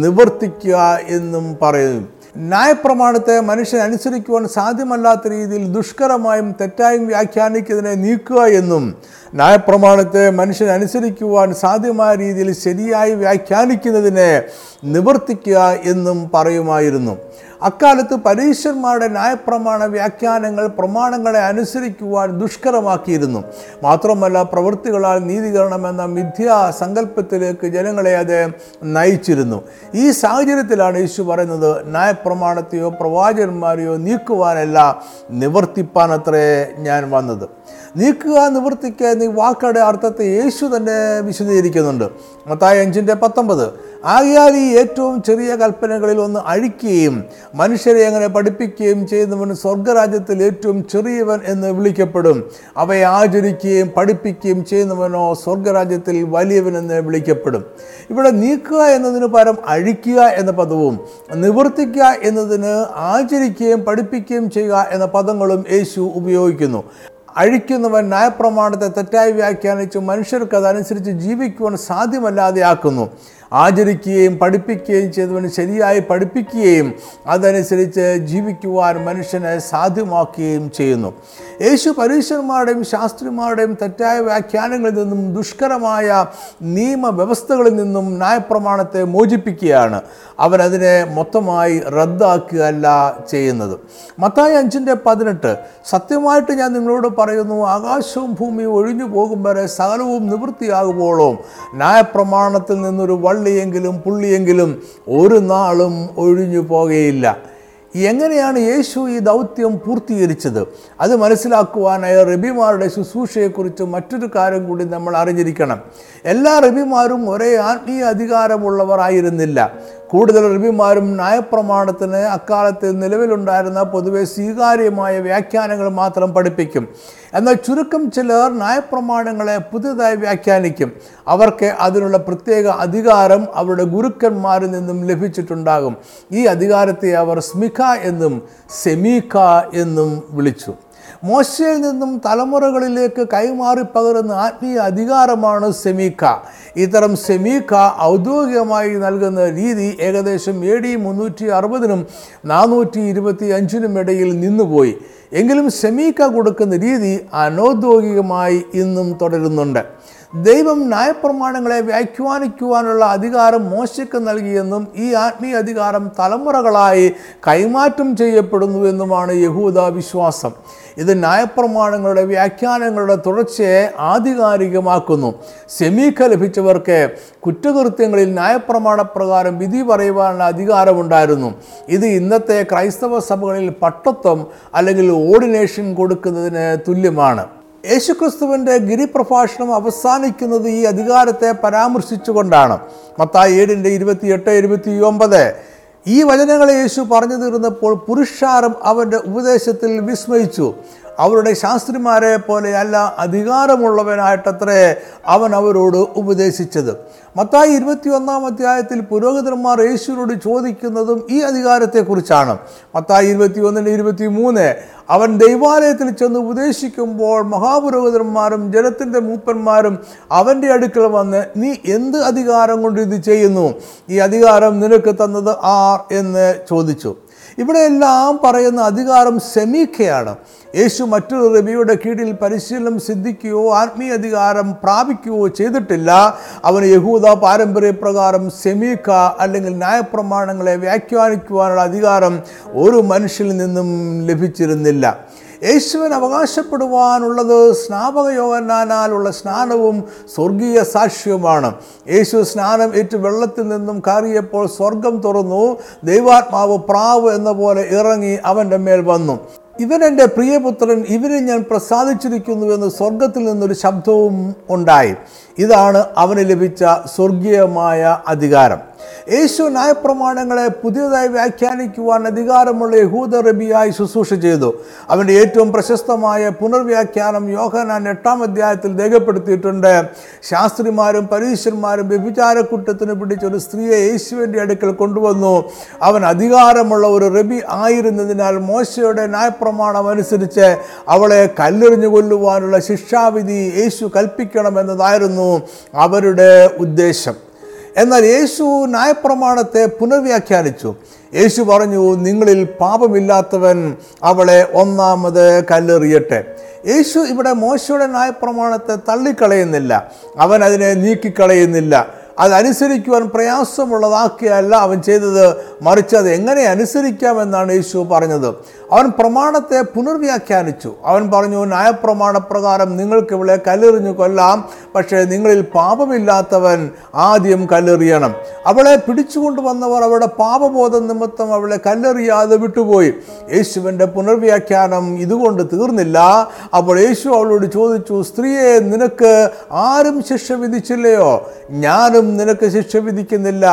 നിവർത്തിക്കുക എന്നും പറയുന്നു. ന്യായപ്രമാണത്തെ മനുഷ്യൻ അനുസരിക്കുവാൻ സാധ്യമല്ലാത്ത രീതിയിൽ ദുഷ്കരമായും തെറ്റായും വ്യാഖ്യാനിക്കുന്നതിനെ നീക്കുക എന്നും ന്യായപ്രമാണത്തെ മനുഷ്യൻ അനുസരിക്കുവാൻ സാധ്യമായ രീതിയിൽ ശരിയായി വ്യാഖ്യാനിക്കുന്നതിനെ നിവർത്തിക്കുക എന്നും പറയുമായിരുന്നു. അക്കാലത്ത് പരീശന്മാരുടെ ന്യായപ്രമാണ വ്യാഖ്യാനങ്ങൾ പ്രമാണങ്ങളെ അനുസരിക്കുവാൻ ദുഷ്കരമാക്കിയിരുന്നു. മാത്രമല്ല പ്രവൃത്തികളാൽ നീതികരണം എന്ന മിഥ്യാ സങ്കല്പത്തിലേക്ക് ജനങ്ങളെ അത് നയിച്ചിരുന്നു. ഈ സാഹചര്യത്തിലാണ് യേശു പറയുന്നത് ന്യായപ്രമാണത്തെയോ പ്രവാചകന്മാരെയോ നീക്കുവാനല്ല നിവർത്തിപ്പാനത്രേ ഞാൻ വന്നത്. നീക്കുക നിവർത്തിക്കുക എന്നീ വാക്കുകളുടെ അർത്ഥത്തെ യേശു തന്നെ വിശദീകരിക്കുന്നുണ്ട്. മത്തായ അഞ്ചിന്റെ പത്തൊമ്പത് ആകയാൽ ഈ ഏറ്റവും ചെറിയ കൽപ്പനകളിൽ ഒന്ന് അഴിക്കുകയും മനുഷ്യരെ എങ്ങനെ പഠിപ്പിക്കുകയും ചെയ്യുന്നവൻ സ്വർഗരാജ്യത്തിൽ ഏറ്റവും ചെറിയവൻ എന്ന് വിളിക്കപ്പെടും. അവയെ ആചരിക്കുകയും പഠിപ്പിക്കുകയും ചെയ്യുന്നവനോ സ്വർഗരാജ്യത്തിൽ വലിയവൻ എന്ന് വിളിക്കപ്പെടും. ഇവിടെ നീക്കുക എന്നതിന് പകരം അഴിക്കുക എന്ന പദവും നിവർത്തിക്കുക എന്നതിന് ആചരിക്കുകയും പഠിപ്പിക്കുകയും ചെയ്യുക എന്ന പദങ്ങളും യേശു ഉപയോഗിക്കുന്നു. അഴിക്കുന്നവൻ ന്യായപ്രമാണത്തെ തെറ്റായി വ്യാഖ്യാനിച്ച് മനുഷ്യർക്ക് അതനുസരിച്ച് ജീവിക്കുവാൻ സാധ്യമല്ലാതെയാക്കുന്നു. ആചരിക്കുകയും പഠിപ്പിക്കുകയും ചെയ്തവന് ശരിയായി പഠിപ്പിക്കുകയും അതനുസരിച്ച് ജീവിക്കുവാൻ മനുഷ്യനെ സാധ്യമാക്കുകയും ചെയ്യുന്നു. യേശു പരീക്ഷന്മാരുടെയും ശാസ്ത്രിമാരുടെയും തെറ്റായ വ്യാഖ്യാനങ്ങളിൽ നിന്നും ദുഷ്കരമായ നിയമവ്യവസ്ഥകളിൽ നിന്നും ന്യായപ്രമാണത്തെ മോചിപ്പിക്കുകയാണ്. അവരതിനെ മൊത്തമായി റദ്ദാക്കുകയല്ല ചെയ്യുന്നത്. മത്തായി അഞ്ചിന്റെ പതിനെട്ട് സത്യമായിട്ട് ഞാൻ നിങ്ങളോട് പറയുന്നു ആകാശവും ഭൂമിയും ഒഴിഞ്ഞു പോകും വരെ സകലവും നിവൃത്തിയാകുമ്പോഴും ന്യായപ്രമാണത്തിൽ നിന്നൊരു വള്ളിയെങ്കിലും പുള്ളിയെങ്കിലും ഒരു നാളും ഒഴിഞ്ഞു പോകുകയില്ല എങ്ങനെയാണ് യേശു ഈ ദൗത്യം പൂർത്തീകരിച്ചത്? അത് മനസ്സിലാക്കുവാനായ റബിമാരുടെ ശുശ്രൂഷയെക്കുറിച്ച് മറ്റൊരു കാര്യം കൂടി നമ്മൾ അറിഞ്ഞിരിക്കണം. എല്ലാ റബിമാരും ഒരേ ആത്മീയ അധികാരമുള്ളവർ ആയിരുന്നില്ല. കൂടുതൽ റിബിമാരും ന്യായപ്രമാണത്തിന് അക്കാലത്ത് നിലവിലുണ്ടായിരുന്ന പൊതുവെ സ്വീകാര്യമായ വ്യാഖ്യാനങ്ങൾ മാത്രം പഠിപ്പിക്കും. എന്നാൽ ചുരുക്കം ചിലർ ന്യായപ്രമാണങ്ങളെ പുതിയതായി വ്യാഖ്യാനിക്കും. അവർക്ക് അതിനുള്ള പ്രത്യേക അധികാരം അവരുടെ ഗുരുക്കന്മാരിൽ നിന്നും ലഭിച്ചിട്ടുണ്ടാകും. ഈ അധികാരത്തെ അവർ സ്മിഖ എന്നും സെമീഖ എന്നും വിളിച്ചു. മോശയിൽ നിന്നും തലമുറകളിലേക്ക് കൈമാറി പകരുന്ന ആത്മീയ അധികാരമാണ് സെമീക്ക. ഇത്തരം സെമീക്ക ഔദ്യോഗികമായി നൽകുന്ന രീതി ഏകദേശം എ ഡി മുന്നൂറ്റി അറുപതിനും നാനൂറ്റി ഇരുപത്തി അഞ്ചിനും ഇടയിൽ നിന്നുപോയി. എങ്കിലും സെമീക്ക കൊടുക്കുന്ന രീതി അനൗദ്യോഗികമായി ഇന്നും തുടരുന്നുണ്ട്. ദൈവം ന്യായപ്രമാണങ്ങളെ വ്യാഖ്യാനിക്കുവാനുള്ള അധികാരം മോശയ്ക്ക് നൽകിയെന്നും ഈ ആത്മീയ അധികാരം തലമുറകളായി കൈമാറ്റം ചെയ്യപ്പെടുന്നുവെന്നുമാണ് യഹൂദ വിശ്വാസം. ഇത് ന്യായപ്രമാണങ്ങളുടെ വ്യാഖ്യാനങ്ങളുടെ തുടർച്ചയെ ആധികാരികമാക്കുന്നു. സെമീഖ ലഭിച്ചവർക്ക് കുറ്റകൃത്യങ്ങളിൽ ന്യായപ്രമാണ പ്രകാരം വിധി പറയുവാനുള്ള അധികാരമുണ്ടായിരുന്നു. ഇത് ഇന്നത്തെ ക്രൈസ്തവ സഭകളിൽ പട്ടത്വം അല്ലെങ്കിൽ ഓർഡിനേഷൻ കൊടുക്കുന്നതിന് തുല്യമാണ്. യേശുക്രിസ്തുവിന്റെ ഗിരിപ്രഭാഷണം അവസാനിക്കുന്നത് ഈ അധികാരത്തെ പരാമർശിച്ചുകൊണ്ടാണ്. മത്തായി ഏഴിന്റെ ഇരുപത്തിയെട്ട് ഇരുപത്തി ഒമ്പത് ഈ വചനങ്ങളെ യേശു പറഞ്ഞു തീർന്നപ്പോൾ പുരുഷാരം അവന്റെ ഉപദേശത്തിൽ വിസ്മയിച്ചു. അവരുടെ ശാസ്ത്രിമാരെ പോലെയല്ല അധികാരമുള്ളവനായിട്ടത്രേ അവൻ അവരോട് ഉപദേശിച്ചത്. മത്തായി ഇരുപത്തി ഒന്നാം അധ്യായത്തിൽ പുരോഹിതന്മാർ യേശുവിനോട് ചോദിക്കുന്നതും ഈ അധികാരത്തെക്കുറിച്ചാണ്. മത്തായി ഇരുപത്തി ഒന്നിന് ഇരുപത്തി മൂന്ന് അവൻ ദൈവാലയത്തിൽ ചെന്ന് ഉപദേശിക്കുമ്പോൾ മഹാപുരോഹിതന്മാരും ജനത്തിന്റെ മൂപ്പന്മാരും അവന്റെ അടുക്കൽ വന്ന് നീ എന്ത് അധികാരം കൊണ്ട് ഇത് ചെയ്യുന്നു? ഈ അധികാരം നിനക്ക് തന്നത് ആർ? എന്ന് ചോദിച്ചു. ഇവിടെയെല്ലാം പറയുന്ന അധികാരം സെമീഖയാണ് യേശു മറ്റൊരു റബിയുടെ കീഴിൽ പരിശീലനം സിദ്ധിക്കുകയോ ആത്മീയ അധികാരം പ്രാപിക്കുകയോ ചെയ്തിട്ടില്ല. അവന് യഹൂദ പാരമ്പര്യപ്രകാരം സെമീഖ അല്ലെങ്കിൽ ന്യായപ്രമാണങ്ങളെ വ്യാഖ്യാനിക്കുവാനുള്ള അധികാരം ഒരു മനുഷ്യനിൽ നിന്നും ലഭിച്ചിരുന്നില്ല. യേശുവിന് അവകാശപ്പെടുവാനുള്ളത് സ്നാപക യോഗനാനാലുള്ള സ്നാനവും സ്വർഗീയ സാക്ഷ്യവുമാണ്. യേശു സ്നാനം ഏറ്റ് വെള്ളത്തിൽ നിന്നും കയറിയപ്പോൾ സ്വർഗം തുറന്നു ദൈവാത്മാവ് പ്രാവ് എന്ന പോലെ ഇറങ്ങി അവന്റെ മേൽ വന്നു. ഇവൻ എന്റെ പ്രിയപുത്രൻ ഇവനെ ഞാൻ പ്രസാദിച്ചിരിക്കുന്നു എന്ന് സ്വർഗത്തിൽ നിന്നൊരു ശബ്ദവും ഉണ്ടായി. ഇതാണ് അവന് ലഭിച്ച സ്വർഗീയമായ അധികാരം. യേശു നയപ്രമാണങ്ങളെ പുതിയതായി വ്യാഖ്യാനിക്കുവാൻ അധികാരമുള്ള യഹൂദ റബിയായി ശുശ്രൂഷ ചെയ്തു. അവന്റെ ഏറ്റവും പ്രശസ്തമായ പുനർവ്യാഖ്യാനം യോഹനാൻ എട്ടാം അധ്യായത്തിൽ രേഖപ്പെടുത്തിയിട്ടുണ്ട്. ശാസ്ത്രിമാരും പരീശന്മാരും വ്യഭിചാരക്കുറ്റത്തിന് പിടിച്ച ഒരു സ്ത്രീയെ യേശുവിന്റെ അടുക്കൽ കൊണ്ടുവന്നു. അവൻ അധികാരമുള്ള ഒരു റബി ആയിരുന്നതിനാൽ മോശയുടെ ന്യായപ്രമാണം അനുസരിച്ച് അവളെ കല്ലെറിഞ്ഞു കൊല്ലുവാനുള്ള ശിക്ഷാവിധി യേശു കൽപ്പിക്കണമെന്നതായിരുന്നു അവരുടെ ഉദ്ദേശം. എന്നാൽ യേശു ന്യായപ്രമാണത്തെ പുനർവ്യാഖ്യാനിച്ചു. യേശു പറഞ്ഞു നിങ്ങളിൽ പാപമില്ലാത്തവൻ അവളെ ഒന്നാമത് കല്ലെറിയട്ടെ. യേശു ഇവിടെ മോശയുടെ ന്യായപ്രമാണത്തെ തള്ളിക്കളയുന്നില്ല. അവൻ അതിനെ നീക്കിക്കളയുന്നില്ല. അതനുസരിക്കുവാൻ പ്രയാസമുള്ളതാക്കിയല്ല അവൻ ചെയ്തത്. മറിച്ച് അത് എങ്ങനെ അനുസരിക്കാമെന്നാണ് യേശു പറഞ്ഞത്. അവൻ പ്രമാണത്തെ പുനർവ്യാഖ്യാനിച്ചു. അവൻ പറഞ്ഞു ന്യായപ്രമാണ പ്രകാരം നിങ്ങൾക്ക് ഇവിടെ കല്ലെറിഞ്ഞു കൊല്ലാം. പക്ഷേ നിങ്ങളിൽ പാപമില്ലാത്തവൻ ആദ്യം കല്ലെറിയണം. അവളെ പിടിച്ചുകൊണ്ടുവന്നവർ അവളുടെ പാപബോധം നിമിത്തം അവളെ കല്ലെറിയാതെ വിട്ടുപോയി. യേശുവിന്റെ പുനർവ്യാഖ്യാനം ഇതുകൊണ്ട് തീർന്നില്ല. അപ്പോൾ യേശു അവളോട് ചോദിച്ചു സ്ത്രീയെ നിനക്ക് ആരും ശിക്ഷ വിധിച്ചില്ലയോ? ഞാനും നിനക്ക് ശിക്ഷ വിധിക്കുന്നില്ല.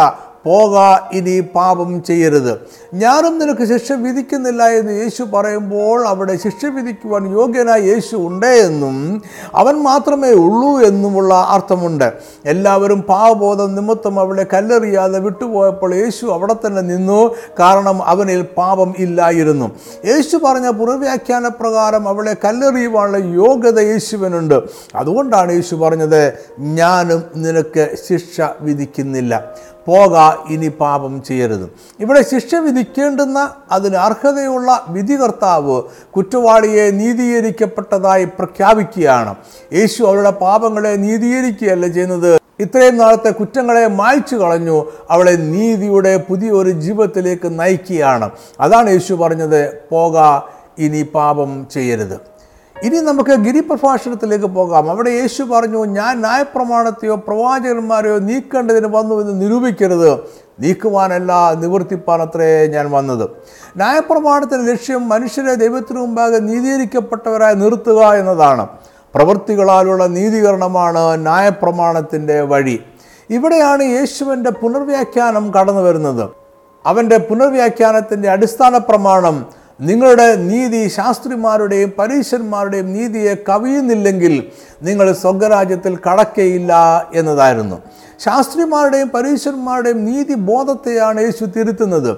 പോക ഇനി പാപം ചെയ്യരുത്. ഞാനും നിനക്ക് ശിക്ഷ വിധിക്കുന്നില്ല എന്ന് യേശു പറയുമ്പോൾ അവിടെ ശിക്ഷ വിധിക്കുവാൻ യോഗ്യനായ യേശു ഉണ്ട് എന്നും അവൻ മാത്രമേ ഉള്ളൂ എന്നുമുള്ള അർത്ഥമുണ്ട്. എല്ലാവരും പാവബോധം നിമിത്തം അവളെ കല്ലെറിയാതെ വിട്ടുപോയപ്പോൾ യേശു അവിടെ തന്നെ നിന്നു. കാരണം അവനിൽ പാപം ഇല്ലായിരുന്നു. യേശു പറഞ്ഞ പുറവ്യാഖ്യാന പ്രകാരം അവളെ കല്ലെറിയുവാനുള്ള യോഗ്യത യേശുവിനുണ്ട്. അതുകൊണ്ടാണ് യേശു പറഞ്ഞത് ഞാനും നിനക്ക് ശിക്ഷ വിധിക്കുന്നില്ല. പോക ഇനി പാപം ചെയ്യരുത്. ഇവിടെ ശിക്ഷ വിധിക്കേണ്ടുന്ന അതിന് അർഹതയുള്ള വിധികർത്താവ് കുറ്റവാളിയെ നീതീകരിക്കപ്പെട്ടതായി പ്രഖ്യാപിക്കുകയാണ്. യേശു അവരുടെ പാപങ്ങളെ നീതീകരിക്കുകയല്ല ചെയ്യുന്നത്. ഇത്രയും നാളത്തെ കുറ്റങ്ങളെ മായ്ച്ചു കളഞ്ഞു. അവളെ നീതിയുടെ പുതിയൊരു ജീവിതത്തിലേക്ക് നയിക്കുകയാണ്. അതാണ് യേശു പറഞ്ഞത് പോക ഇനി പാപം ചെയ്യരുത്. ഇനി നമുക്ക് ഗിരിപ്രഭാഷണത്തിലേക്ക് പോകാം. അവിടെ യേശു പറഞ്ഞു ഞാൻ ന്യായപ്രമാണത്തെയോ പ്രവാചകന്മാരെയോ നീക്കേണ്ടതിന് വന്നു എന്ന് നിരൂപിക്കരുത്. നീക്കുവാനല്ല നിവർത്തിപ്പാനത്രേ ഞാൻ വന്നത്. ന്യായപ്രമാണത്തിന്റെ ലക്ഷ്യം മനുഷ്യരെ ദൈവത്തിനു മുമ്പാകെ നീതീകരിക്കപ്പെട്ടവരായി നിർത്തുക എന്നതാണ്. പ്രവൃത്തികളാലുള്ള നീതീകരണമാണ് ന്യായപ്രമാണത്തിന്റെ വഴി. ഇവിടെയാണ് യേശുവിന്റെ പുനർവ്യാഖ്യാനം കടന്നു വരുന്നത് അവന്റെ പുനർവ്യാഖ്യാനത്തിന്റെ അടിസ്ഥാന പ്രമാണം നിങ്ങളുടെ നീതി ശാസ്ത്രിമാരുടെയും പരീശന്മാരുടെയും നീതിയെ കവിയുന്നില്ലെങ്കിൽ നിങ്ങൾ സ്വർഗരാജ്യത്തിൽ കടക്കയില്ല എന്നതായിരുന്നു. ശാസ്ത്രിമാരുടെയും പരീശന്മാരുടെയും നീതി ബോധത്തെയാണ് യേശു തിരുത്തുന്നത്.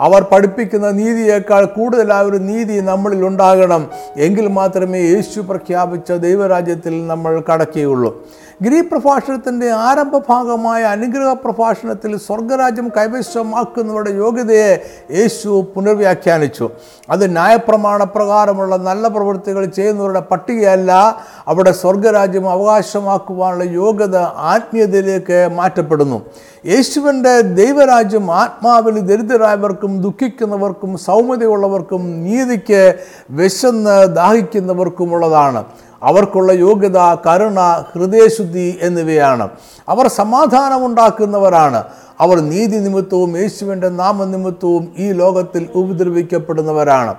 അവർ പഠിപ്പിക്കുന്ന നീതിയേക്കാൾ കൂടുതലായ ഒരു നീതി നമ്മളിൽ ഉണ്ടാകണം. എങ്കിൽ മാത്രമേ യേശു പ്രഖ്യാപിച്ച ദൈവരാജ്യത്തിൽ നമ്മൾ കടക്കുകയുള്ളൂ. ഗ്രീ പ്രഭാഷണത്തിന്റെ ആരംഭ ഭാഗമായ അനുഗ്രഹ പ്രഭാഷണത്തിൽ സ്വർഗരാജ്യം കൈവശമാക്കുന്നവരുടെ യോഗ്യതയെ യേശു പുനർവ്യാഖ്യാനിച്ചു. അത് ന്യായപ്രമാണ പ്രകാരമുള്ള നല്ല പ്രവൃത്തികൾ ചെയ്യുന്നവരുടെ പട്ടികയല്ല അവിടെ സ്വർഗരാജ്യം അവകാശമാക്കുവാനുള്ള യോഗ്യത ആത്മീയതയിലേക്ക് മാറ്റപ്പെടുന്നു. യേശുവിന്റെ ദൈവരാജ്യം ആത്മാവിൽ ദരിദ്രരായവർക്കും ദുഃഖിക്കുന്നവർക്കും സൗമ്യതയുള്ളവർക്കും നീതിക്ക് വിശന്ന് ദാഹിക്കുന്നവർക്കുമുള്ളതാണ്. അവർക്കുള്ള യോഗ്യത കരുണ ഹൃദയശുദ്ധി എന്നിവയാണ്. അവർ സമാധാനമുണ്ടാക്കുന്നവരാണ്. അവർ നീതി നിമിത്തവും യേശുവിന്റെ നാമനിമിത്തവും ഈ ലോകത്തിൽ ഉപദ്രവിക്കപ്പെടുന്നവരാണ്.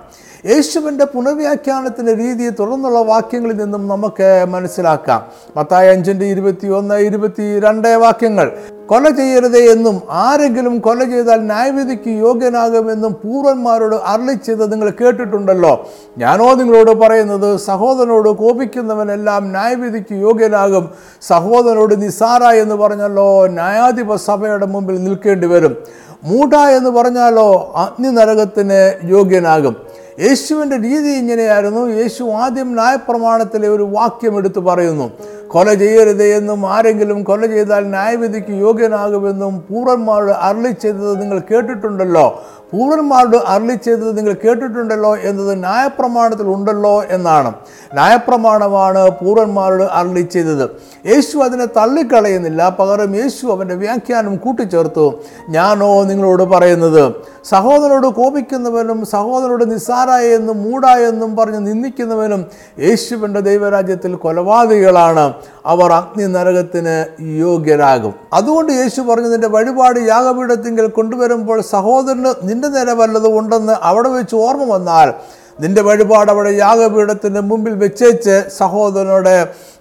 യേശുവിന്റെ പുനർവ്യാഖ്യാനത്തിന്റെ രീതി തുടർന്നുള്ള വാക്യങ്ങളിൽ നിന്നും നമുക്ക് മനസ്സിലാക്കാം. മത്തായ അഞ്ചിന്റെ ഇരുപത്തി ഒന്ന് ഇരുപത്തി രണ്ട് വാക്യങ്ങൾ കൊല ചെയ്യരുത് എന്നും ആരെങ്കിലും കൊല ചെയ്താൽ ന്യായവിധിക്ക് യോഗ്യനാകുമെന്നും പൂർവന്മാരോട് അരളി ചെയ്ത് നിങ്ങൾ കേട്ടിട്ടുണ്ടല്ലോ. ഞാനോ നിങ്ങളോട് പറയുന്നത് സഹോദരനോട് കോപിക്കുന്നവനെല്ലാം ന്യായവിധിക്ക് യോഗ്യനാകും. സഹോദരനോട് നിസാര എന്ന് പറഞ്ഞല്ലോ ന്യായാധിപ സഭയുടെ മുമ്പിൽ നിൽക്കേണ്ടി വരും. മൂട എന്ന് പറഞ്ഞാലോ അഗ്നി നരകത്തിന് യോഗ്യനാകും. യേശുവിന്റെ രീതി ഇങ്ങനെയായിരുന്നു. യേശു ആദ്യം ന്യായപ്രമാണത്തിലെ ഒരു വാക്യം എടുത്ത് പറയുന്നു. കൊല ചെയ്യരുത് എന്നും ആരെങ്കിലും കൊല ചെയ്താൽ ന്യായവിധിക്ക് യോഗ്യനാകുമെന്നും പൂർവന്മാരുടെ അരളി ചെയ്തത് നിങ്ങൾ കേട്ടിട്ടുണ്ടല്ലോ. പൂർവന്മാരോട് അരളി ചെയ്തത് നിങ്ങൾ കേട്ടിട്ടുണ്ടല്ലോ എന്നത് ന്യായപ്രമാണത്തിൽ ഉണ്ടല്ലോ എന്നാണ്. ന്യായപ്രമാണമാണ് പൂർവന്മാരോട് അരളി ചെയ്തത്. യേശു അതിനെ തള്ളിക്കളയുന്നില്ല. പകരം യേശു അവന്റെ വ്യാഖ്യാനം കൂട്ടിച്ചേർത്തു. ഞാനോ നിങ്ങളോട് പറയുന്നത് സഹോദരനോട് കോപിക്കുന്നവനും സഹോദരനോട് നിസ്സാരായെന്നും മൂടായെന്നും മൂടായ പറഞ്ഞ് നിന്ദിക്കുന്നവനും യേശുവിന്റെ ദൈവരാജ്യത്തിൽ കൊലപാതകികളാണ്. അവർ അഗ്നി നരകത്തിന് യോഗ്യരാകും. അതുകൊണ്ട് യേശു പറഞ്ഞതിന്റെ വഴിപാട് യാഗപീഠത്തിങ്കിൽ കൊണ്ടുവരുമ്പോൾ സഹോദരന് നിന്റെ നേരെ വല്ലതും ഉണ്ടെന്ന് അവിടെ വെച്ച് ഓർമ്മ വന്നാൽ നിന്റെ വഴിപാട് അവിടെ യാഗപീഠത്തിന്റെ മുമ്പിൽ വെച്ചേച്ച് സഹോദരനോട്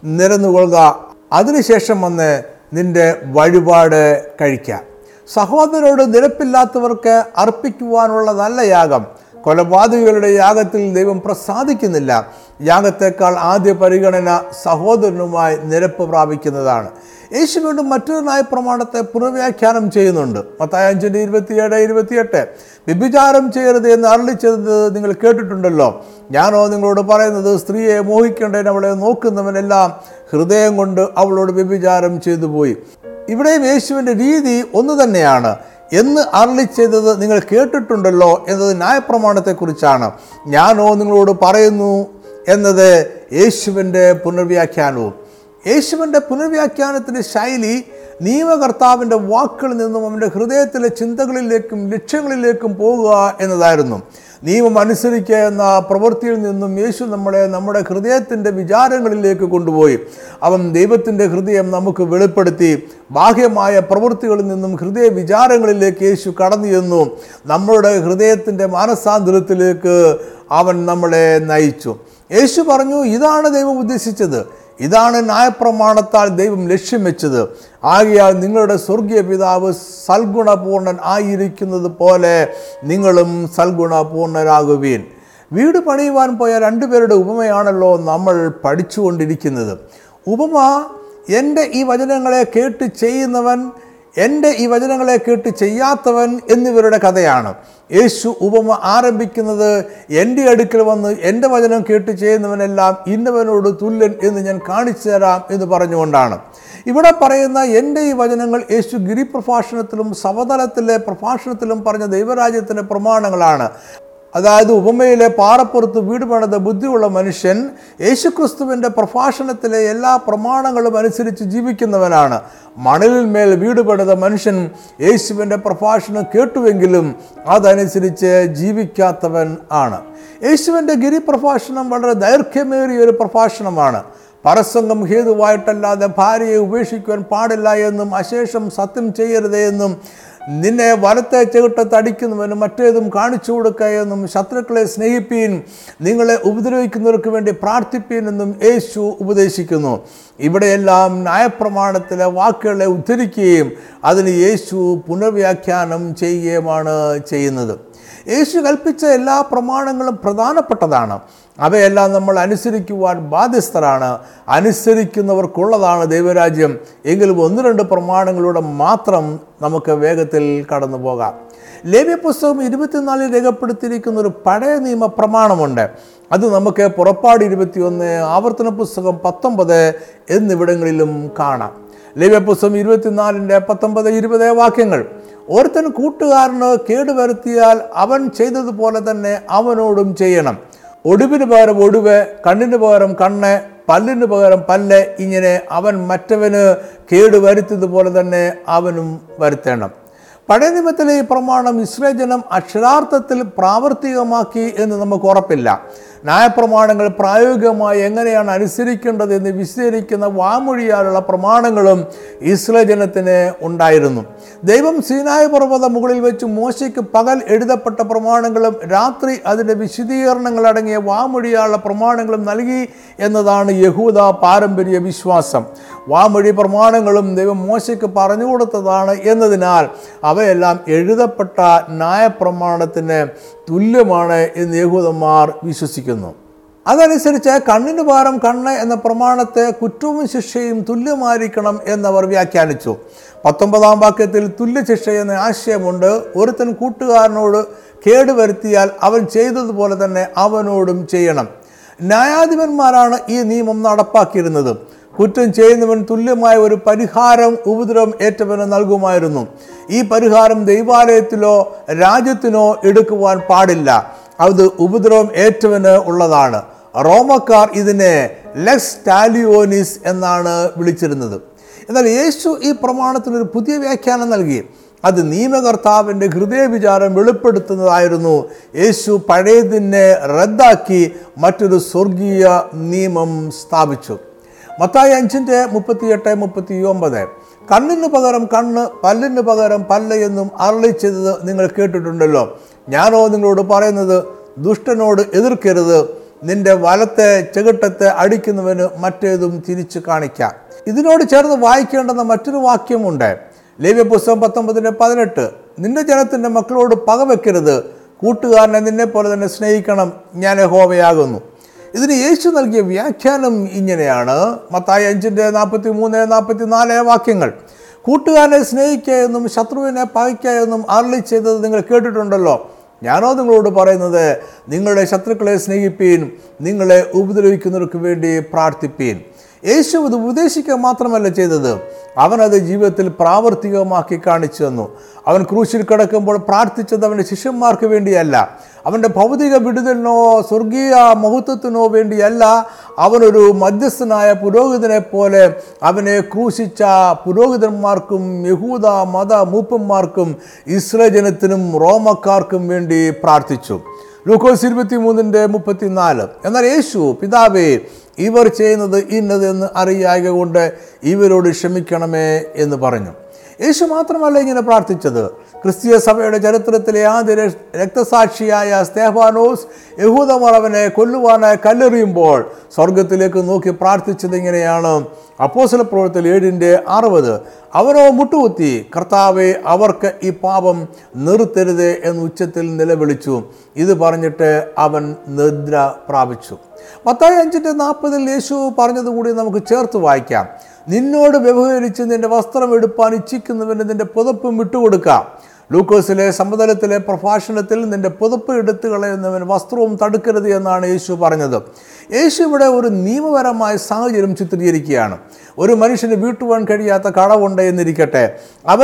നിരന്നുകൊള്ളുക. അതിനുശേഷം വന്ന് നിന്റെ വഴിപാട് കഴിക്കാം സഹോദരനോട് നിരപ്പില്ലാത്തവർക്ക് അർപ്പിക്കുവാനുള്ള നല്ല യാഗം. കൊലപാതകികളുടെ യാഗത്തിൽ ദൈവം പ്രസാദിക്കുന്നില്ല. യാഗത്തേക്കാൾ ആദ്യ പരിഗണന സഹോദരനുമായി നിരപ്പ് പ്രാപിക്കുന്നതാണ്. യേശു വീണ്ടും മറ്റൊരു ന്യായപ്രമാണത്തെ പുനർവ്യാഖ്യാനം ചെയ്യുന്നുണ്ട്. മത്തായ അഞ്ചിന്റെ ഇരുപത്തിയേഴ് ഇരുപത്തിയെട്ട്. വ്യഭിചാരം ചെയ്യരുത് എന്ന് അരളിച്ചത് നിങ്ങൾ കേട്ടിട്ടുണ്ടല്ലോ. ഞാനോ നിങ്ങളോട് പറയുന്നത് സ്ത്രീയെ മോഹിക്കേണ്ടതിന് അവളെ നോക്കുന്നവനെല്ലാം ഹൃദയം കൊണ്ട് അവളോട് വ്യഭിചാരം ചെയ്തു പോയി. ഇവിടെയും യേശുവിന്റെ രീതി ഒന്നു തന്നെയാണ്. എന്ന് അരളി നിങ്ങൾ കേട്ടിട്ടുണ്ടല്ലോ എന്നത് ന്യായപ്രമാണത്തെക്കുറിച്ചാണ്. ഞാനോ നിങ്ങളോട് പറയുന്നു എന്നത് യേശുവിന്റെ പുനർവ്യാഖ്യാനവും. യേശുവിന്റെ പുനർവ്യാഖ്യാനത്തിന്റെ ശൈലി നിയമകർത്താവിന്റെ വാക്കുകളിൽ നിന്നും അവന്റെ ഹൃദയത്തിലെ ചിന്തകളിലേക്കും ലക്ഷ്യങ്ങളിലേക്കും പോകുക എന്നതായിരുന്നു. നിയമം അനുസരിക്കുക എന്ന പ്രവൃത്തിയിൽ നിന്നും യേശു നമ്മളെ നമ്മുടെ ഹൃദയത്തിന്റെ വിചാരങ്ങളിലേക്ക് കൊണ്ടുപോയി. അവൻ ദൈവത്തിന്റെ ഹൃദയം നമുക്ക് വെളിപ്പെടുത്തി. ബാഹ്യമായ പ്രവൃത്തികളിൽ നിന്നും ഹൃദയ വിചാരങ്ങളിലേക്ക് യേശു കടന്നു ചെന്നു. നമ്മളുടെ ഹൃദയത്തിന്റെ മാനസാന്തരത്തിലേക്ക് അവൻ നമ്മളെ നയിച്ചു. യേശു പറഞ്ഞു ഇതാണ് ദൈവം ഉദ്ദേശിച്ചത്. ഇതാണ് ന്യായപ്രമാണത്താൽ ദൈവം ലക്ഷ്യം വെച്ചത്. ആകയാൽ നിങ്ങളുടെ സ്വർഗീയ പിതാവ് സൽഗുണപൂർണൻ ആയിരിക്കുന്നത് പോലെ നിങ്ങളും സൽഗുണപൂർണരാകുവീൻ. വീട് പണിയുവാൻ പോയ രണ്ടുപേരുടെ ഉപമയാണല്ലോ നമ്മൾ പഠിച്ചുകൊണ്ടിരിക്കുന്നത്. ഉപമ എന്റെ ഈ വചനങ്ങളെ കേട്ട് ചെയ്യുന്നവൻ എന്റെ ഈ വചനങ്ങളെ കേട്ട് ചെയ്യാത്തവൻ എന്നിവരുടെ കഥയാണ്. യേശു ഉപമ ആരംഭിക്കുന്നത് എന്റെ അടുക്കൽ വന്ന് എന്റെ വചനം കേട്ട് ചെയ്യുന്നവനെല്ലാം ഇന്നവനോട് തുല്യൻ എന്ന് ഞാൻ കാണിച്ചു തരാം എന്ന് പറഞ്ഞുകൊണ്ടാണ്. ഇവിടെ പറയുന്ന എന്റെ ഈ വചനങ്ങൾ യേശു ഗിരിപ്രഭാഷണത്തിലും സവതലത്തിലെ പ്രഭാഷണത്തിലും പറഞ്ഞ ദൈവരാജ്യത്തിന്റെ പ്രമാണങ്ങളാണ്. അതായത് ഉപമയിലെ പാറപ്പുറത്ത് വീട് പണിത ബുദ്ധിയുള്ള മനുഷ്യൻ യേശുക്രിസ്തുവിന്റെ പ്രഭാഷണത്തിലെ എല്ലാ പ്രമാണങ്ങളും അനുസരിച്ച് ജീവിക്കുന്നവനാണ്. മണലിൽ മേൽ വീട് പണിത മനുഷ്യൻ യേശുവിന്റെ പ്രഭാഷണം കേട്ടുവെങ്കിലും അതനുസരിച്ച് ജീവിക്കാത്തവൻ ആണ്. യേശുവിന്റെ ഗിരിപ്രഭാഷണം വളരെ ദൈർഘ്യമേറിയ ഒരു പ്രഭാഷണമാണ്. പരസംഗം ഹേതുവായിട്ടല്ലാതെ ഭാര്യയെ ഉപേക്ഷിക്കുവാൻ പാടില്ല എന്നും അശേഷം സത്യം ചെയ്യരുത് എന്നും നിന്നെ വലത്തെ ചെകിട്ടത്ത് തടിക്കുന്നവനും മറ്റേതും കാണിച്ചു കൊടുക്കുകയെന്നും ശത്രുക്കളെ സ്നേഹിപ്പീൻ നിങ്ങളെ ഉപദ്രവിക്കുന്നവർക്ക് വേണ്ടി പ്രാർത്ഥിപ്പീൻ എന്നും യേശു ഉപദേശിക്കുന്നു. ഇവിടെയെല്ലാം ന്യായപ്രമാണത്തിലെ വാക്കുകളെ ഉദ്ധരിക്കുകയും അതിന് യേശു പുനർവ്യാഖ്യാനം ചെയ്യുകയുമാണ് ചെയ്യുന്നത്. യേശു കൽപ്പിച്ച എല്ലാ പ്രമാണങ്ങളും പ്രധാനപ്പെട്ടതാണ്. അവയെല്ലാം നമ്മൾ അനുസരിക്കുവാൻ ബാധ്യസ്ഥരാണ്. അനുസരിക്കുന്നവർക്കുള്ളതാണ് ദൈവരാജ്യം. എങ്കിലും ഒന്ന് രണ്ട് പ്രമാണങ്ങളിലൂടെ മാത്രം നമുക്ക് വേഗത്തിൽ കടന്നു പോകാം. ലേവ്യ പുസ്തകം ഇരുപത്തിനാലിൽ രേഖപ്പെടുത്തിയിരിക്കുന്ന ഒരു പഴയ നിയമ പ്രമാണമുണ്ട്. അത് നമുക്ക് പുറപ്പാട് ഇരുപത്തിയൊന്ന് ആവർത്തന പുസ്തകം പത്തൊമ്പത് എന്നിവിടങ്ങളിലും കാണാം. ലേവ്യ പുസ്തകം ഇരുപത്തിനാലിന്റെ പത്തൊമ്പത് ഇരുപത് വാക്യങ്ങൾ. ഒരുത്തൻ കൂട്ടുകാരന് കേടുവരുത്തിയാൽ അവൻ ചെയ്തതുപോലെ തന്നെ അവനോടും ചെയ്യണം. ഒടുവിന് പകരം ഒടുവ് കണ്ണിന് പകരം കണ്ണ് പല്ലിന് പകരം പല്ല് ഇങ്ങനെ അവൻ മറ്റവന് കേടുവരുത്തിയതുപോലെ തന്നെ അവനും വരുത്തണം. പഴയ നിയമത്തിലെ ഈ പ്രമാണം ഇസ്രേ ജനം അക്ഷരാർത്ഥത്തിൽ പ്രാവർത്തികമാക്കി എന്ന് നമുക്ക് ഉറപ്പില്ല. ന്യായപ്രമാണങ്ങൾ പ്രായോഗികമായി എങ്ങനെയാണ് അനുസരിക്കേണ്ടത് എന്ന് വിശദീകരിക്കുന്ന വാമൊഴിയാലുള്ള പ്രമാണങ്ങളും ഇസ്രേ ജനത്തിന് ഉണ്ടായിരുന്നു. ദൈവം സീനായ പർവത മുകളിൽ വെച്ച് മോശയ്ക്ക് പകൽ എഴുതപ്പെട്ട പ്രമാണങ്ങളും രാത്രി അതിന്റെ വിശദീകരണങ്ങൾ അടങ്ങിയ വാമൊഴിയാലുള്ള പ്രമാണങ്ങളും നൽകി എന്നതാണ് യഹൂദ പാരമ്പര്യ വിശ്വാസം. വാമൊഴി പ്രമാണങ്ങളും ദൈവം മോശയ്ക്ക് പറഞ്ഞു കൊടുത്തതാണ് എന്നതിനാൽ അവയെല്ലാം എഴുതപ്പെട്ട ന്യായപ്രമാണത്തിന് തുല്യമാണ് എന്ന് യഹൂദന്മാർ വിശ്വസിക്കുന്നു. അതനുസരിച്ച് കണ്ണിന് ഭാരം കണ്ണ് എന്ന പ്രമാണത്തെ കുറ്റവും ശിക്ഷയും തുല്യമായിരിക്കണം എന്നവർ വ്യാഖ്യാനിച്ചു. പത്തൊമ്പതാം വാക്യത്തിൽ തുല്യശിക്ഷ എന്ന ആശയമുണ്ട്. ഒരുത്തൻ കൂട്ടുകാരനോട് കേടുവരുത്തിയാൽ അവൻ ചെയ്തതുപോലെ തന്നെ അവനോടും ചെയ്യണം. ന്യായാധിപന്മാരാണ് ഈ നിയമം നടപ്പാക്കിയിരുന്നത്. കുറ്റം ചെയ്യുന്നവൻ തുല്യമായ ഒരു പരിഹാരം ഉപദ്രവം ഏറ്റവന് നൽകുമായിരുന്നു. ഈ പരിഹാരം ദൈവാലയത്തിലോ രാജ്യത്തിനോ എടുക്കുവാൻ പാടില്ല. അത് ഉപദ്രവം ഏറ്റവന് ഉള്ളതാണ്. റോമക്കാർ ഇതിനെ ലെക്സ് ടാലിയോനിസ് എന്നാണ് വിളിച്ചിരുന്നത്. എന്നാൽ യേശു ഈ പ്രമാണത്തിനൊരു പുതിയ വ്യാഖ്യാനം നൽകി. അത് നിയമകർത്താവിന്റെ ഹൃദയവിചാരം വെളിപ്പെടുത്തുന്നതായിരുന്നു. യേശു പഴയതിനെ റദ്ദാക്കി മറ്റൊരു സ്വർഗീയ നിയമം സ്ഥാപിച്ചു. മത്തായി അഞ്ചിന്റെ മുപ്പത്തിയെട്ട് മുപ്പത്തി ഒമ്പത് കണ്ണിന് പകരം കണ്ണ് പല്ലിന് പകരം പല്ല് എന്നും അരളി ചെയ്തത് നിങ്ങൾ കേട്ടിട്ടുണ്ടല്ലോ. ഞാനോ നിങ്ങളോട് പറയുന്നത് ദുഷ്ടനോട് എതിർക്കരുത്. നിന്റെ വലത്തെ ചെകിട്ടത്തെ അടിക്കുന്നവന് മറ്റേതും തിരിച്ചു കാണിക്കാം. ഇതിനോട് ചേർന്ന് വായിക്കേണ്ടുന്ന മറ്റൊരു വാക്യമുണ്ട്. ലേവ്യ പുസ്തകം പത്തൊമ്പതിന്റെ പതിനെട്ട്. നിന്റെ ജനത്തിന്റെ മക്കളോട് പകവെക്കരുത്. കൂട്ടുകാരനെ നിന്നെ പോലെ തന്നെ സ്നേഹിക്കണം. ഞാൻ ഹോവയാകുന്നു ഇതിന് യേശു നൽകിയ വ്യാഖ്യാനം ഇങ്ങനെയാണ്. മത്തായി അഞ്ചിന്റെ നാൽപ്പത്തി മൂന്ന് നാൽപ്പത്തി നാല് വാക്യങ്ങൾ. കൂട്ടുകാരനെ സ്നേഹിക്കുക എന്നും ശത്രുവിനെ പകയ്ക്കുക എന്നും അരളി ചെയ്തത് നിങ്ങൾ കേട്ടിട്ടുണ്ടല്ലോ. ഞാനോ നിങ്ങളോട് പറയുന്നത് നിങ്ങളുടെ ശത്രുക്കളെ സ്നേഹിപ്പീൻ നിങ്ങളെ ഉപദ്രവിക്കുന്നവർക്ക് വേണ്ടി പ്രാർത്ഥിപ്പീൻ. യേശു ഇത് ഉപദേശിക്കുക മാത്രമല്ല ചെയ്തത്. അവനത് ജീവിതത്തിൽ പ്രാവർത്തികമാക്കി കാണിച്ചു തന്നു. അവൻ ക്രൂശിൽ കിടക്കുമ്പോൾ പ്രാർത്ഥിച്ചത് അവന്റെ ശിഷ്യന്മാർക്ക് വേണ്ടിയല്ല. അവന്റെ ഭൗതിക വിടുതലിനോ സ്വർഗീയ മഹത്വത്തിനോ വേണ്ടിയല്ല. അവനൊരു മധ്യസ്ഥനായ പുരോഹിതനെ പോലെ അവനെ ക്രൂശിച്ച പുരോഹിതന്മാർക്കും യഹൂദ മത മൂപ്പന്മാർക്കും ഇസ്രജനത്തിനും റോമക്കാർക്കും വേണ്ടി പ്രാർത്ഥിച്ചു. ലൂക്കോസ് ഇരുപത്തി മൂന്നിന്റെ മുപ്പത്തിനാല്. എന്നാൽ യേശു പിതാവേ ഇവർ ചെയ്യുന്നത് ഇന്നതെന്ന് അറിയായക കൊണ്ട് ഇവരോട് ക്ഷമിക്കണമേ എന്ന് പറഞ്ഞു. യേശു മാത്രമല്ല ഇങ്ങനെ പ്രാർത്ഥിച്ചത്. ക്രിസ്തീയ സഭയുടെ ചരിത്രത്തിലെ ആദ്യ രക്തസാക്ഷിയായ സ്തേഫാനോസ് യഹൂദമറവനെ കൊല്ലുവാനായി കല്ലെറിയുമ്പോൾ സ്വർഗത്തിലേക്ക് നോക്കി പ്രാർത്ഥിച്ചത് ഇങ്ങനെയാണ്. അപ്പോസല പ്രവർത്തൽ ഏഴിന്റെ അറുപത് അവനോ മുട്ടുകുത്തി കർത്താവെ അവർക്ക് ഈ പാപം നിർത്തരുത് എന്ന് ഉച്ചത്തിൽ നിലവിളിച്ചു. ഇത് പറഞ്ഞിട്ട് അവൻ നിദ്ര പ്രാപിച്ചു. പത്തായി അഞ്ചിന്റെ നാൽപ്പതിൽ യേശു പറഞ്ഞതുകൂടി നമുക്ക് ചേർത്ത് വായിക്കാം. നിന്നോട് വ്യവഹരിച്ച് നിന്റെ വസ്ത്രം എടുപ്പാൻ ഇച്ഛിക്കുന്നവന് നിന്റെ പുതപ്പും വിട്ടുകൊടുക്കാം. ലൂക്കോസിലെ സമതലത്തിലെ പ്രഭാഷണത്തിൽ നിന്റെ പുതപ്പ് എടുത്തു കളയുന്നവൻ വസ്ത്രവും തടുക്കരുത് എന്നാണ് യേശു പറഞ്ഞത്. യേശു ഇവിടെ ഒരു നിയമപരമായ സാഹചര്യം ചിത്രീകരിക്കുകയാണ്. ഒരു മനുഷ്യന് വീട്ടുവാൻ കഴിയാത്ത കടവുണ്ട് എന്നിരിക്കട്ടെ.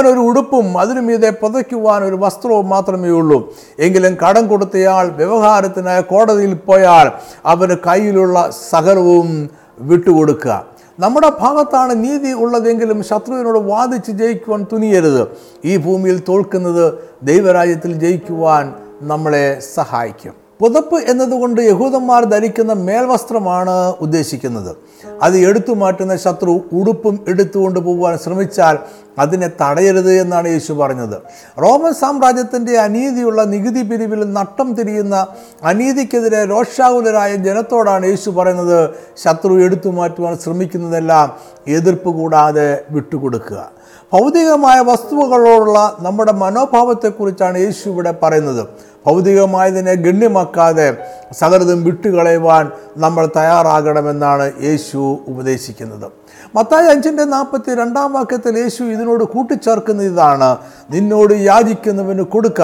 ഒരു ഉടുപ്പും അതിനു മീതെ പുതയ്ക്കുവാൻ ഒരു വസ്ത്രവും മാത്രമേ ഉള്ളൂ. എങ്കിലും കടം കൊടുത്തയാൾ വ്യവഹാരത്തിനായി കോടതിയിൽ പോയാൽ അവന് കയ്യിലുള്ള സകലവും വിട്ടുകൊടുക്കുക. നമ്മുടെ ഭാഗത്താണ് നീതി ഉള്ളതെങ്കിലും ശത്രുവിനോട് വാദിച്ച് ജയിക്കുവാൻ തുനിയരുത്. ഈ ഭൂമിയിൽ തോൽക്കുന്നത് ദൈവരാജ്യത്തിൽ ജയിക്കുവാൻ നമ്മളെ സഹായിക്കും. പുതപ്പ് എന്നതുകൊണ്ട് യഹൂദന്മാർ ധരിക്കുന്ന മേൽവസ്ത്രമാണ് ഉദ്ദേശിക്കുന്നത്. അത് എടുത്തു മാറ്റുന്ന ശത്രു ഉടുപ്പും എടുത്തുകൊണ്ട് പോകുവാൻ ശ്രമിച്ചാൽ അതിനെ തടയരുത് എന്നാണ് യേശു പറഞ്ഞത്. റോമൻ സാമ്രാജ്യത്തിന്റെ അനീതിയുള്ള നികുതി പിരിവിൽ നട്ടം തിരിയുന്ന അനീതിക്കെതിരെ രോഷാകുലരായ ജനത്തോടാണ് യേശു പറയുന്നത് ശത്രു എടുത്തു മാറ്റുവാൻ ശ്രമിക്കുന്നതെല്ലാം എതിർപ്പ് കൂടാതെ വിട്ടുകൊടുക്കുക. ഭൗതികമായ വസ്തുവകളോടുള്ള നമ്മുടെ മനോഭാവത്തെക്കുറിച്ചാണ് യേശു ഇവിടെ പറയുന്നത്. ഭൗതികമായതിനെ ഗണ്യമാക്കാതെ സകലതും വിട്ടുകളയുവാൻ നമ്മൾ തയ്യാറാകണമെന്നാണ് യേശു ഉപദേശിക്കുന്നത്. മത്തായി അഞ്ചിന്റെ നാൽപ്പത്തി രണ്ടാം വാക്യത്തിൽ യേശു ഇതിനോട് കൂട്ടിച്ചേർക്കുന്ന ഇതാണ്. നിന്നോട് യാചിക്കുന്നവന് കൊടുക്ക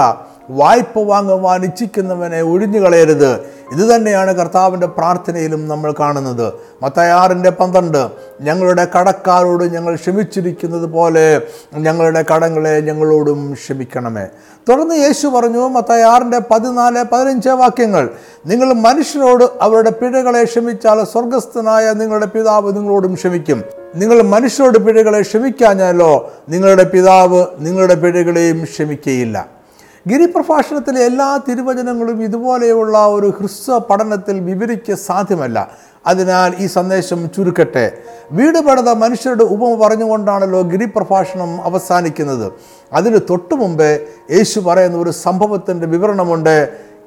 വായ്പ വാങ്ങുവാൻ ഇച്ഛിക്കുന്നവനെ ഒഴിഞ്ഞു കളയരുത്. ഇത് തന്നെയാണ് കർത്താവിന്റെ പ്രാർത്ഥനയിലും നമ്മൾ കാണുന്നത്. മത്തയാറിന്റെ പന്ത്രണ്ട് ഞങ്ങളുടെ കടക്കാരോട് ഞങ്ങൾ ക്ഷമിച്ചിരിക്കുന്നത് പോലെ ഞങ്ങളുടെ കടങ്ങളെ ഞങ്ങളോടും ക്ഷമിക്കണമേ. തുടർന്ന് യേശു പറഞ്ഞു മത്തയാറിന്റെ പതിനാല് പതിനഞ്ച് വാക്യങ്ങൾ നിങ്ങൾ മനുഷ്യരോട് അവരുടെ പിഴകളെ ക്ഷമിച്ചാൽ സ്വർഗസ്ഥനായ നിങ്ങളുടെ പിതാവ് നിങ്ങളോടും ക്ഷമിക്കും. നിങ്ങൾ മനുഷ്യരോട് പിഴകളെ ക്ഷമിക്കാഞ്ഞാലോ നിങ്ങളുടെ പിതാവ് നിങ്ങളുടെ പിഴകളെയും ക്ഷമിക്കുകയില്ല ഗിരിപ്രഭാഷണത്തിലെ എല്ലാ തിരുവചനങ്ങളും ഇതുപോലെയുള്ള ഒരു ഹ്രസ്വ പഠനത്തിൽ വിവരിക്ക സാധ്യമല്ല. അതിനാൽ ഈ സന്ദേശം ചുരുക്കട്ടെ. വീട് പണിത മനുഷ്യരുടെ ഉപമ പറഞ്ഞുകൊണ്ടാണല്ലോ ഗിരിപ്രഭാഷണം അവസാനിക്കുന്നത്. അതിന് തൊട്ടു മുമ്പേ യേശു പറയുന്ന ഒരു സംഭവത്തിന്റെ വിവരണമുണ്ട്.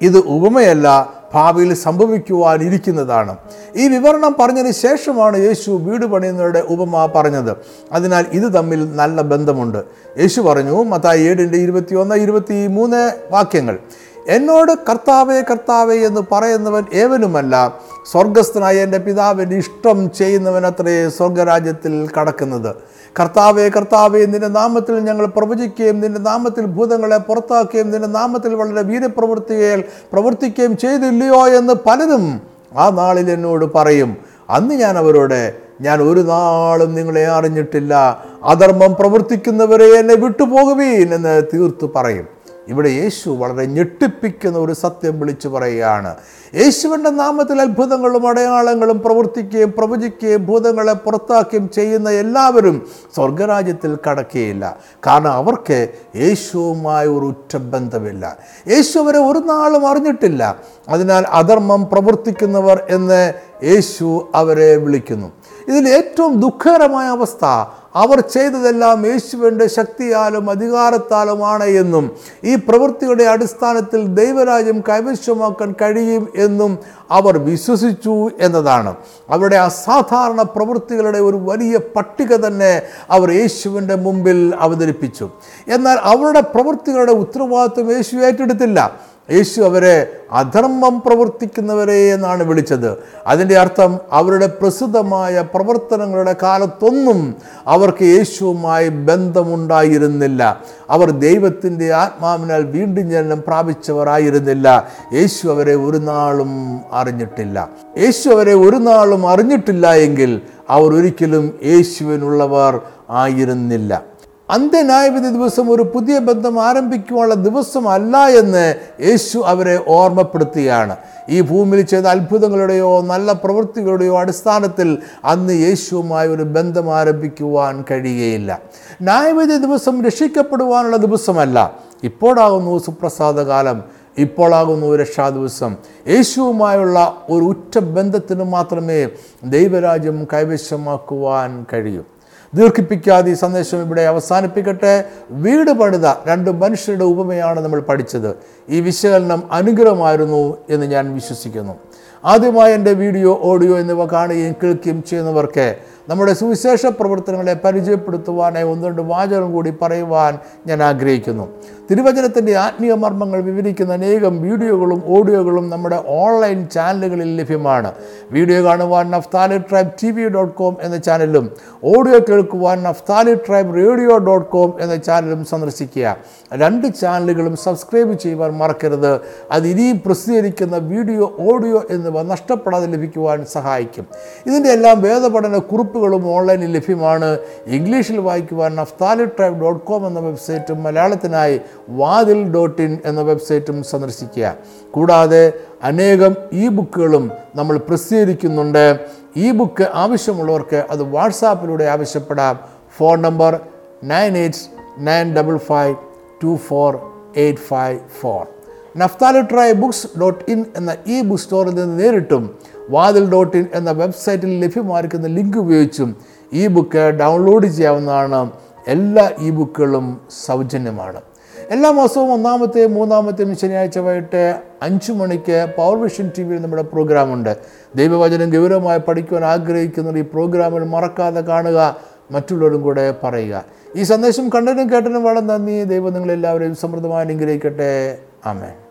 ഇത് ഉപമയല്ല ഭാവിയിൽ സംഭവിക്കുവാനിരിക്കുന്നതാണ്. ഈ വിവരണം പറഞ്ഞതിന് ശേഷമാണ് യേശു വീട് പണിയുന്നവരുടെ ഉപമ പറഞ്ഞത്. അതിനാൽ ഇത് തമ്മിൽ നല്ല ബന്ധമുണ്ട്. യേശു പറഞ്ഞു മത്തായി ഏഴിന്റെ ഇരുപത്തി ഒന്ന് ഇരുപത്തി മൂന്ന് വാക്യങ്ങൾ എന്നോട് കർത്താവേ കർത്താവേ എന്ന് പറയുന്നവൻ ഏവനുമല്ല. സ്വർഗസ്ഥനായ എന്റെ പിതാവിന്റെ ഇഷ്ടം ചെയ്യുന്നവനത്രേ സ്വർഗരാജ്യത്തിൽ കടക്കുന്നത്. കർത്താവേ കർത്താവേ നിന്റെ നാമത്തിൽ ഞങ്ങൾ പ്രവചിക്കുകയും നിന്റെ നാമത്തിൽ ഭൂതങ്ങളെ പുറത്താക്കുകയും നിന്റെ നാമത്തിൽ വളരെ വീരപ്രവൃത്തികൾ പ്രവർത്തിക്കുകയും ചെയ്തില്ലയോ എന്ന് പലരും ആ നാളിൽ എന്നോട് പറയും. അന്ന് ഞാൻ അവരോട് ഞാൻ ഒരു നാളും നിങ്ങളെ അറിഞ്ഞിട്ടില്ല. അധർമ്മം പ്രവർത്തിക്കുന്നവരെ എന്നെ വിട്ടുപോകുവീൻ എന്ന് തീർത്തു പറയും. ഇവിടെ യേശു വളരെ ഞെട്ടിപ്പിക്കുന്ന ഒരു സത്യം വിളിച്ചു പറയുകയാണ്. യേശുവിന്റെ നാമത്തിൽ അത്ഭുതങ്ങളും അടയാളങ്ങളും പ്രവർത്തിക്കുകയും പ്രവചിക്കുകയും ഭൂതങ്ങളെ പുറത്താക്കുകയും ചെയ്യുന്ന എല്ലാവരും സ്വർഗരാജ്യത്തിൽ കടക്കുകയില്ല. കാരണം അവർക്ക് യേശുവുമായി ഒരു ഉറ്റ ബന്ധമില്ല. യേശു അവരെ ഒരു നാളും അറിഞ്ഞിട്ടില്ല. അതിനാൽ അധർമ്മം പ്രവർത്തിക്കുന്നവർ എന്ന് യേശു അവരെ വിളിക്കുന്നു. ഇതിൽ ഏറ്റവും ദുഃഖകരമായ അവസ്ഥ അവർ ചെയ്തതെല്ലാം യേശുവിന്റെ ശക്തിയാലും അധികാരത്താലുമാണ് എന്നും ഈ പ്രവൃത്തിയുടെ അടിസ്ഥാനത്തിൽ ദൈവരാജ്യം കൈവശമാക്കാൻ കഴിയും എന്നും അവർ വിശ്വസിച്ചു എന്നതാണ്. അവരുടെ അസാധാരണ പ്രവൃത്തികളുടെ ഒരു വലിയ പട്ടിക തന്നെ അവർ യേശുവിന്റെ മുമ്പിൽ അവതരിപ്പിച്ചു. എന്നാൽ അവരുടെ പ്രവൃത്തികളുടെ ഉത്തരവാദിത്വം യേശു ഏറ്റെടുത്തില്ല. യേശു അവരെ അധർമ്മം പ്രവർത്തിക്കുന്നവരെ എന്നാണ് വിളിച്ചത്. അതിന്റെ അർത്ഥം അവരുടെ പ്രസിദ്ധമായ പ്രവർത്തനങ്ങളുടെ കാലത്തൊന്നും അവർക്ക് യേശുവുമായി ബന്ധമുണ്ടായിരുന്നില്ല. അവർ ദൈവത്തിന്റെ ആത്മാവിനാൽ വീണ്ടും ജനനം പ്രാപിച്ചവരായിരുന്നില്ല യേശു അവരെ ഒരു നാളും അറിഞ്ഞിട്ടില്ല. യേശു അവരെ ഒരു നാളും അറിഞ്ഞിട്ടില്ല എങ്കിൽ അവർ ഒരിക്കലും യേശുവിനുള്ളവർ ആയിരുന്നില്ല. അന്ത്യന്യായവിധി ദിവസം ഒരു പുതിയ ബന്ധം ആരംഭിക്കുവാനുള്ള ദിവസമല്ല എന്ന് യേശു അവരെ ഓർമ്മപ്പെടുത്തുകയാണ്. ഈ ഭൂമിയിൽ ചെയ്ത അത്ഭുതങ്ങളുടെയോ നല്ല പ്രവൃത്തികളുടെയോ അടിസ്ഥാനത്തിൽ അന്ന് യേശുവുമായി ഒരു ബന്ധം ആരംഭിക്കുവാൻ കഴിയുകയില്ല. ന്യായവിധി ദിവസം രക്ഷിക്കപ്പെടുവാനുള്ള ദിവസമല്ല. ഇപ്പോഴാകുന്നു സുപ്രസാദകാലം. ഇപ്പോഴാകുന്നു രക്ഷാ ദിവസം യേശുവുമായുള്ള ഒരു ഉറ്റ ബന്ധത്തിന് മാത്രമേ ദൈവരാജ്യം കൈവശമാക്കുവാൻ കഴിയൂ. ദീർഘിപ്പിക്കാതെ ഈ സന്ദേശം ഇവിടെ അവസാനിപ്പിക്കട്ടെ. വീട് പണിത രണ്ട് മനുഷ്യരുടെ ഉപമയാണ് നമ്മൾ പഠിച്ചത്. ഈ വിശകലനം അനുഗ്രഹമായിരുന്നു എന്ന് ഞാൻ വിശ്വസിക്കുന്നു. ആദ്യമായി എന്റെ വീഡിയോ ഓഡിയോ എന്നിവ കാണുകയും കേൾക്കുകയും ചെയ്യുന്നവർക്ക് നമ്മുടെ സുവിശേഷ പ്രവർത്തനങ്ങളെ പരിചയപ്പെടുത്തുവാനായി ഒന്ന് രണ്ട് വാചകം കൂടി പറയുവാൻ ഞാൻ ആഗ്രഹിക്കുന്നു. തിരുവചനത്തിന്റെ ആത്മീയ മർമ്മങ്ങൾ വിവരിക്കുന്ന അനേകം വീഡിയോകളും ഓഡിയോകളും നമ്മുടെ ഓൺലൈൻ ചാനലുകളിൽ ലഭ്യമാണ്. വീഡിയോ കാണുവാൻ Naphtali Tribe T V dot com എന്ന ചാനലും ഓഡിയോ കേൾക്കുവാൻ Naphtali Tribe radio dot com എന്ന ചാനലും സന്ദർശിക്കുക. രണ്ട് ചാനലുകളും സബ്സ്ക്രൈബ് ചെയ്യുവാൻ മറക്കരുത്. അത് ഇനിയും പ്രസിദ്ധീകരിക്കുന്ന വീഡിയോ ഓഡിയോ എന്നിവ നഷ്ടപ്പെടാതെ ലഭിക്കുവാൻ സഹായിക്കും. ഇതിന്റെ എല്ലാം വേദപഠന കുറിപ്പുകളും ഓൺലൈനിൽ ലഭ്യമാണ്. ഇംഗ്ലീഷിൽ വായിക്കുവാൻ നഫ്താലി ട്രൈബ് ഡോട്ട് കോം എന്ന വെബ്സൈറ്റും മലയാളത്തിനായി വാതിൽ ഡോട്ട് ഇൻ എന്ന വെബ്സൈറ്റും സന്ദർശിക്കുക. കൂടാതെ അനേകം ഇ ബുക്കുകളും നമ്മൾ പ്രസിദ്ധീകരിക്കുന്നുണ്ട്. ഇ ബുക്ക് ആവശ്യമുള്ളവർക്ക് അത് വാട്സാപ്പിലൂടെ ആവശ്യപ്പെടാം. Phone number nine eight nine double five two four eight five four. Naphtali Tri Books dot in എന്ന ഈ ബുക്ക് സ്റ്റോറിൽ നിന്ന് നേരിട്ടും വാതിൽ ഡോട്ട് ഇൻ എന്ന വെബ്സൈറ്റിൽ ലഭ്യമായിരിക്കുന്ന ലിങ്ക് ഉപയോഗിച്ചും ഈ ബുക്ക് ഡൗൺലോഡ് ചെയ്യാവുന്നതാണ്. എല്ലാ ഇ ബുക്കുകളും സൗജന്യമാണ്. എല്ലാ മാസവും ഒന്നാമത്തെയും മൂന്നാമത്തെയും ശനിയാഴ്ച വൈകിട്ട് അഞ്ചു മണിക്ക് പവർ വിഷൻ ടി വിയിൽ നമ്മുടെ പ്രോഗ്രാമുണ്ട്. ദൈവവചനം ഗൗരവമായി പഠിക്കുവാൻ ആഗ്രഹിക്കുന്നവർ ഈ പ്രോഗ്രാമിൽ മറക്കാതെ കാണുക മറ്റുള്ളവരും കൂടെ പറയുക. ഈ സന്ദേശം കണ്ടനും കേട്ടനും വളരെ നന്ദി. ദൈവം നിങ്ങളെല്ലാവരെയും സമൃദ്ധമായി അനുഗ്രഹിക്കട്ടെ. ആമേ